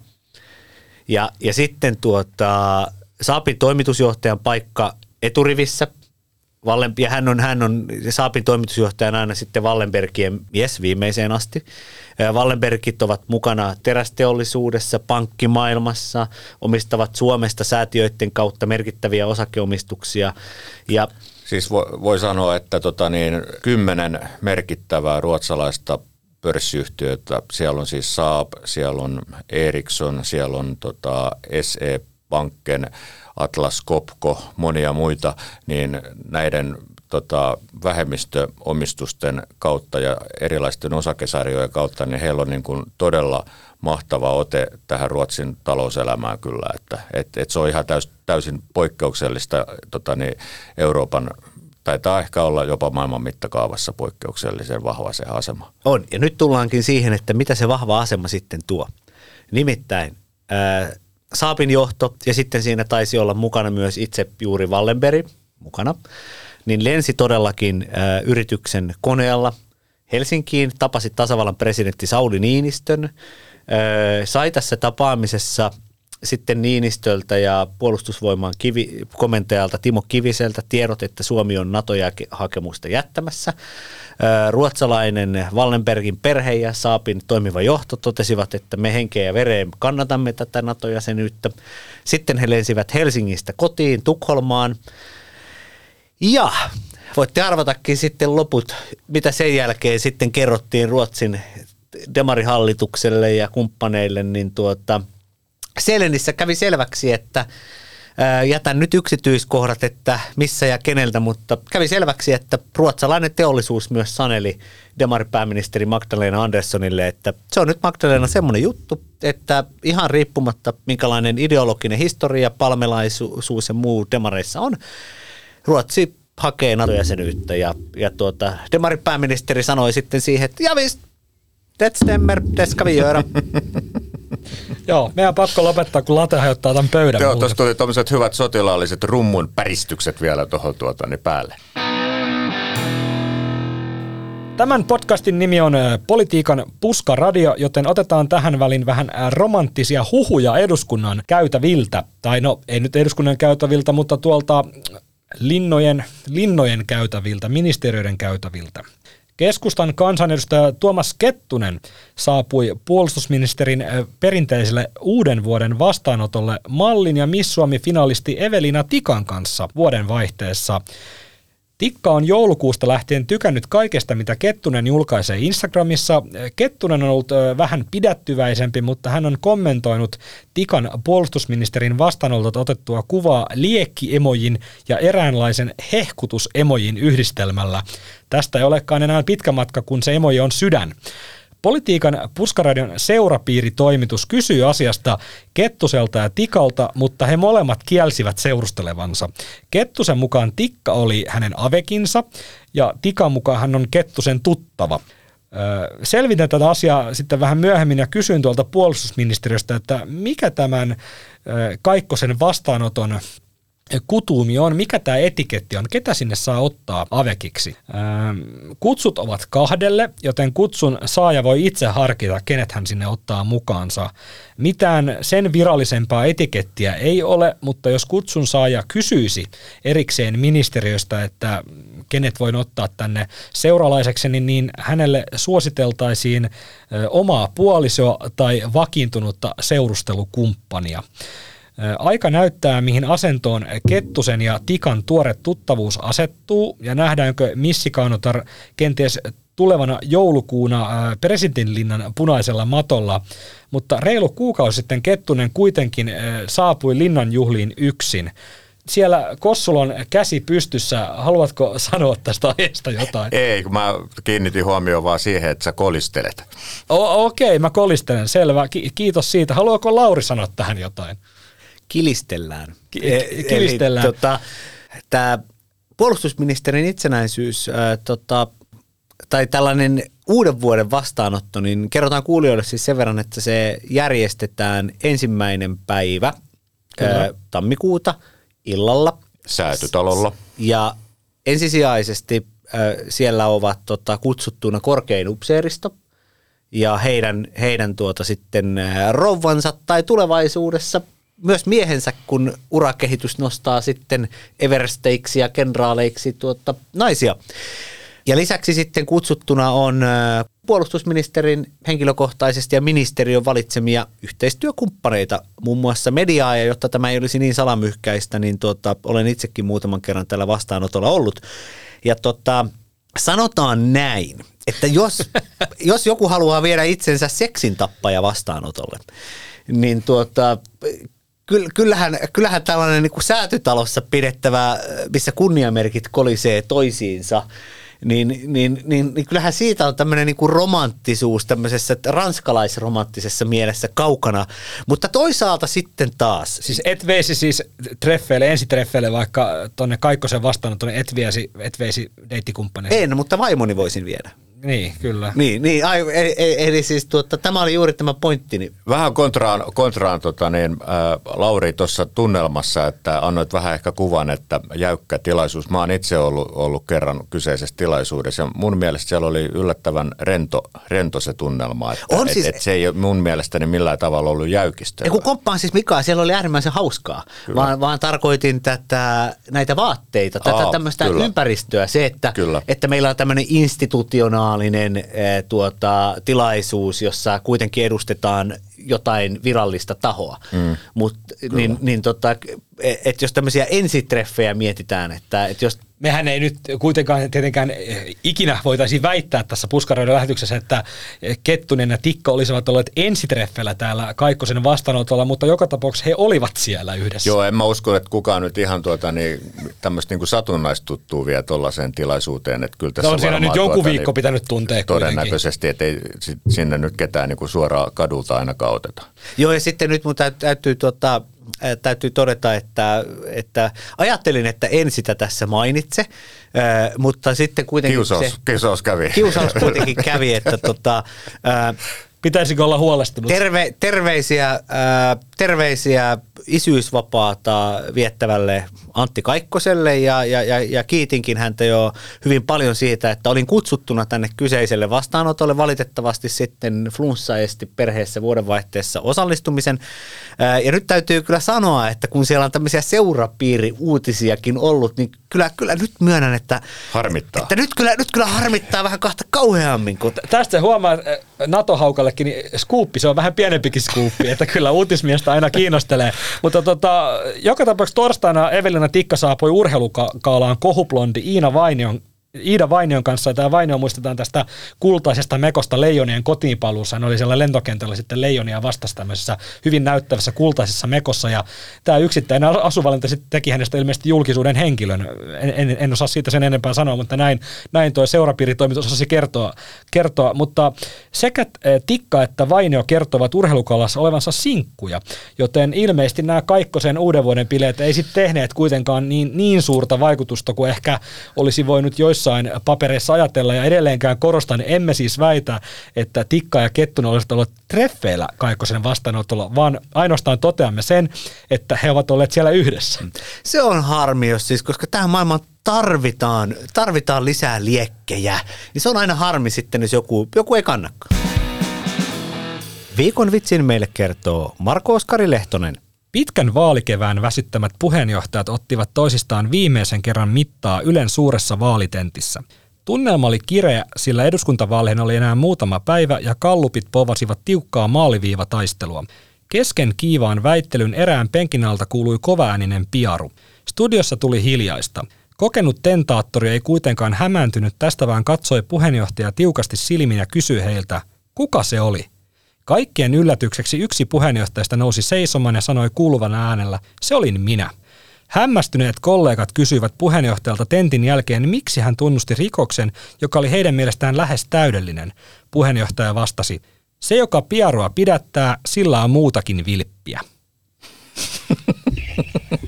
E: Ja, ja sitten tuota, Saapin toimitusjohtajan paikka eturivissä. Wallen, ja hän on, hän on Saapin toimitusjohtajana aina sitten Wallenbergien mies viimeiseen asti. Wallenbergit ovat mukana terästeollisuudessa, pankkimaailmassa, omistavat Suomesta säätiöiden kautta merkittäviä osakeomistuksia. Ja
D: Siis voi, voi sanoa, että tota niin, kymmenen merkittävää ruotsalaista pörssiyhtiötä, siellä on siis Saab, siellä on Ericsson, siellä on tota SE Banken, Atlas Copco, monia muita, niin näiden tota, vähemmistöomistusten kautta ja erilaisten osakesarjojen kautta, niin heillä on niin kuin todella mahtava ote tähän Ruotsin talouselämään kyllä, että et, et se on ihan täys, täysin poikkeuksellista tota, niin Euroopan taitaa ehkä olla jopa maailman mittakaavassa poikkeuksellisen vahva se asema.
E: On, ja nyt tullaankin siihen, että mitä se vahva asema sitten tuo. Nimittäin ää, Saapin johto ja sitten siinä taisi olla mukana myös itse juuri Wallenberg mukana, niin lensi todellakin ä, yrityksen koneella Helsinkiin, tapasi tasavallan presidentti Sauli Niinistön, ä, sai tässä tapaamisessa sitten Niinistöltä ja puolustusvoimaan kivi, komentajalta Timo Kiviseltä tiedot, että Suomi on NATO-hakemusta jättämässä. Ruotsalainen Wallenbergin perhe ja Saapin toimiva johto totesivat, että me henkeä ja vereen kannatamme tätä NATO-jäsenyyttä. Sitten he lensivät Helsingistä kotiin Tukholmaan. Ja voitte arvatakin sitten loput, mitä sen jälkeen sitten kerrottiin Ruotsin demarihallitukselle ja kumppaneille, niin tuota, Selenissä kävi selväksi, että jätän nyt yksityiskohdat, että missä ja keneltä, mutta kävi selväksi, että ruotsalainen teollisuus myös saneli demaripääministeri Magdalena Anderssonille, että se on nyt Magdalena semmoinen juttu, että ihan riippumatta minkälainen ideologinen historia, palmelaisuus ja muu demareissa on, Ruotsi hakee NATO-jäsenyyttä ja, ja tuota, demaripääministeri sanoi sitten siihen, että ja det stämmer, det ska vi göra.
C: Joo, meidän pakko lopettaa, kun late hajottaa tämän pöydän.
D: Joo, tuossa tuli tuommoiset hyvät sotilaalliset rummun päristykset vielä tuohon tuota, niin päälle.
C: Tämän podcastin nimi on Politiikan puskaradio, joten otetaan tähän välin vähän romanttisia huhuja eduskunnan käytäviltä. Tai no, ei nyt eduskunnan käytäviltä, mutta tuolta linnojen, linnojen käytäviltä, ministeriöiden käytäviltä. Keskustan kansanedustaja Tuomas Kettunen saapui puolustusministerin perinteiselle uuden vuoden vastaanotolle Mallin ja Miss Suomi-finalisti Evelina Tikan kanssa vuoden vaihteessa. Tikka on joulukuusta lähtien tykännyt kaikesta, mitä Kettunen julkaisee Instagramissa. Kettunen on ollut vähän pidättyväisempi, mutta hän on kommentoinut Tikan puolustusministerin vastaanolta otettua kuvaa liekkiemojin ja eräänlaisen hehkutusemojin yhdistelmällä. Tästä ei olekaan enää pitkä matka, kun se emoji on sydän. Politiikan Puskaradion seurapiiritoimitus kysyy asiasta Kettuselta ja Tikalta, mutta he molemmat kielsivät seurustelevansa. Kettusen mukaan Tikka oli hänen avekinsa ja Tikan mukaan hän on Kettusen tuttava. Selvitän tätä asiaa sitten vähän myöhemmin ja kysyin tuolta puolustusministeriöstä, että mikä tämän Kaikkosen vastaanoton kutuumi on, mikä tämä etiketti on, ketä sinne saa ottaa avekiksi. Ähm, kutsut ovat kahdelle, joten kutsun saaja voi itse harkita, kenet hän sinne ottaa mukaansa. Mitään sen virallisempaa etikettiä ei ole, mutta jos kutsun saaja kysyisi erikseen ministeriöstä, että kenet voin ottaa tänne seuralaiseksi, niin, niin hänelle suositeltaisiin omaa puolisoa tai vakiintunutta seurustelukumppania. Aika näyttää, mihin asentoon Kettusen ja Tikan tuore tuttavuus asettuu ja nähdäänkö Missikaanotar kenties tulevana joulukuuna presidentinlinnan punaisella matolla, mutta reilu kuukausi sitten Kettunen kuitenkin saapui linnan juhliin yksin. Siellä Kossulon käsi pystyssä, haluatko sanoa tästä aiheesta jotain?
D: Ei, kun mä kiinnitin huomioon vaan siihen, että sä kolistelet.
C: O- Okei, okay, mä kolistelen, selvä. Ki- kiitos siitä. Haluaako Lauri sanoa tähän jotain?
E: Kilistellään.
C: Ki- kilistellään.
E: Eli, tota, tämä puolustusministerin itsenäisyys ää, tota, tai tällainen uuden vuoden vastaanotto, niin kerrotaan kuulijoille siis sen verran, että se järjestetään ensimmäinen päivä ää, tammikuuta illalla.
D: Säätytalolla.
E: Ja ensisijaisesti ää, siellä ovat tota, kutsuttuna korkein upseeristo ja heidän, heidän tuota sitten rouvansa tai tulevaisuudessa myös miehensä, kun urakehitys nostaa sitten eversteiksi ja kenraaleiksi tuota, naisia. Ja lisäksi sitten kutsuttuna on puolustusministerin henkilökohtaisesti ja ministeriön valitsemia yhteistyökumppaneita, muun muassa mediaa, ja jotta tämä ei olisi niin salamyhkäistä, niin tuota, olen itsekin muutaman kerran tällä vastaanotolla ollut. Ja tota, sanotaan näin, että jos, jos joku haluaa viedä itsensä seksin tappaja vastaanotolle, niin tuota, kyllähän, kyllähän tällainen niin kuin säätytalossa pidettävä, missä kunniamerkit kolisee toisiinsa, niin, niin, niin, niin kyllähän siitä on tämmöinen niin kuin romanttisuus tämmöisessä ranskalaisromanttisessa mielessä kaukana, mutta toisaalta sitten taas.
C: Siis et veisi siis treffeille, ensitreffeille vaikka tonne Kaikkosen vastaan, tonne et, viesi, et veisi deittikumppaneille?
E: En, mutta vaimoni voisin viedä.
C: Niin, kyllä.
E: Niin, niin ai, eli, eli siis tuota, tämä oli juuri tämä pointti.
D: Vähän kontraan, kontraan tota niin, ä, Lauri tuossa tunnelmassa, että annoit vähän ehkä kuvan, että jäykkä tilaisuus. Mä oon itse ollut, ollut kerran kyseisessä tilaisuudessa ja mun mielestä siellä oli yllättävän rento, rento se tunnelma. Että,
E: On
D: et,
E: siis-
D: et se ei ole mun mielestäni millään tavalla ollut jäykistä.
E: Ja kun komppaan siis Mikaa, siellä oli äärimmäisen hauskaa, vaan, vaan tarkoitin tätä, näitä vaatteita, tätä
D: Aa,
E: tämmöistä
D: kyllä.
E: ympäristöä, se, että,
D: Kyllä.
E: että meillä on tämmöinen institutionaalinen eh, tuota, tilaisuus, jossa kuitenkin edustetaan jotain virallista tahoa. Mm, Mut, niin, niin tota, että jos tämmöisiä ensitreffejä mietitään, että, että jos
C: Mehän ei nyt kuitenkaan tietenkään eh, ikinä voitaisiin väittää tässä Puskaroiden lähetyksessä, että eh, Kettunen ja Tikka olisivat olleet ensitreffeillä täällä Kaikkosen vastaanotolla, mutta joka tapauksessa he olivat siellä yhdessä.
D: Joo, en mä usko, että kukaan nyt ihan tuota, niin, tämmöistä niin satunnaistuttuu vielä tuollaiseen tilaisuuteen. Että kyllä tässä
C: No on siinä nyt jonkun
D: tuota,
C: viikko pitänyt tuntea.
D: Todennäköisesti, että ei si- sinne nyt ketään niin kuin suoraan kadulta ainakaan oteta.
E: Joo, ja sitten nyt mun täytyy, täytyy, tota, ää, täytyy todeta, että, että ajattelin, että en sitä tässä mainitse, ää, mutta sitten kuitenkin
D: Kiusaus,
E: se
D: kiusaus kävi.
E: kiusaus kuitenkin kävi, että tota, ää,
C: Pitäisikö olla huolestunut?
E: terve, terveisiä, terveisiä isyysvapaata viettävälle Antti Kaikkoselle ja, ja, ja, ja kiitinkin häntä jo hyvin paljon siitä, että olin kutsuttuna tänne kyseiselle vastaanotolle. Valitettavasti sitten flunssa esti perheessä vuodenvaihteessa osallistumisen. Ja nyt täytyy kyllä sanoa, että kun siellä on tämmöisiä seurapiiri-uutisiakin ollut, niin kyllä, kyllä nyt myönnän, että,
D: Harmittaa.
E: että nyt, kyllä, nyt kyllä harmittaa vähän kahta kauheammin, kun
C: Tästä huomaa että NATO-haukallekin, niin skuuppi, se on vähän pienempikin skuuppi, että kyllä uutismiestä aina kiinnostelee. Mutta tota, joka tapauksessa torstaina Evelina Tikka saapui urheilukaalaan kohuplondi Iina Vainion Iida Vainion kanssa, ja tämä Vainio muistetaan tästä kultaisesta mekosta Leijonien kotiinpaluussa. Hän oli siellä lentokentällä sitten Leijonia vastasi tämmöisessä hyvin näyttävässä kultaisessa mekossa, ja tämä yksittäinen asuvalinta sitten teki hänestä ilmeisesti julkisuuden henkilön. En, en, en osaa siitä sen enempää sanoa, mutta näin, näin tuo seurapiiritoimitus osasi kertoa, kertoa. Mutta sekä Tikka että Vainio kertovat urheilukalassa olevansa sinkkuja, joten ilmeisesti nämä Kaikkosen uuden vuoden bileet ei sitten tehneet kuitenkaan niin, niin suurta vaikutusta kuin ehkä olisi voinut joissain papereissa ajatella. Ja edelleenkään korostan, emme siis väitä, että Tikka ja Kettunen olisivat olleet treffeillä Kaikkosen vastaanotolla, vaan ainoastaan toteamme sen, että he ovat olleet siellä yhdessä.
E: Se on harmi, jos siis, koska tähän maailmaan tarvitaan, tarvitaan lisää liekkejä. Niin se on aina harmi sitten, jos joku, joku ei kannakaan. Viikon vitsin meille kertoo Marko Oskari Lehtonen.
C: Pitkän vaalikevään väsyttämät puheenjohtajat ottivat toisistaan viimeisen kerran mittaa Ylen suuressa vaalitentissä. Tunnelma oli kireä, sillä eduskuntavaaleihin oli enää muutama päivä ja kallupit povasivat tiukkaa maaliviivataistelua. Kesken kiivaan väittelyn erään penkin alta kuului kovaääninen piaru. Studiossa tuli hiljaista. Kokenut tentaattori ei kuitenkaan hämääntynyt tästä, vaan katsoi puheenjohtaja tiukasti silmin ja kysyi heiltä, kuka se oli? Kaikkien yllätykseksi yksi puheenjohtajista nousi seisomaan ja sanoi kuuluvana äänellä, se olin minä. Hämmästyneet kollegat kysyivät puheenjohtajalta tentin jälkeen, miksi hän tunnusti rikoksen, joka oli heidän mielestään lähes täydellinen. Puheenjohtaja vastasi, se joka piaroa pidättää, sillä on muutakin vilppiä.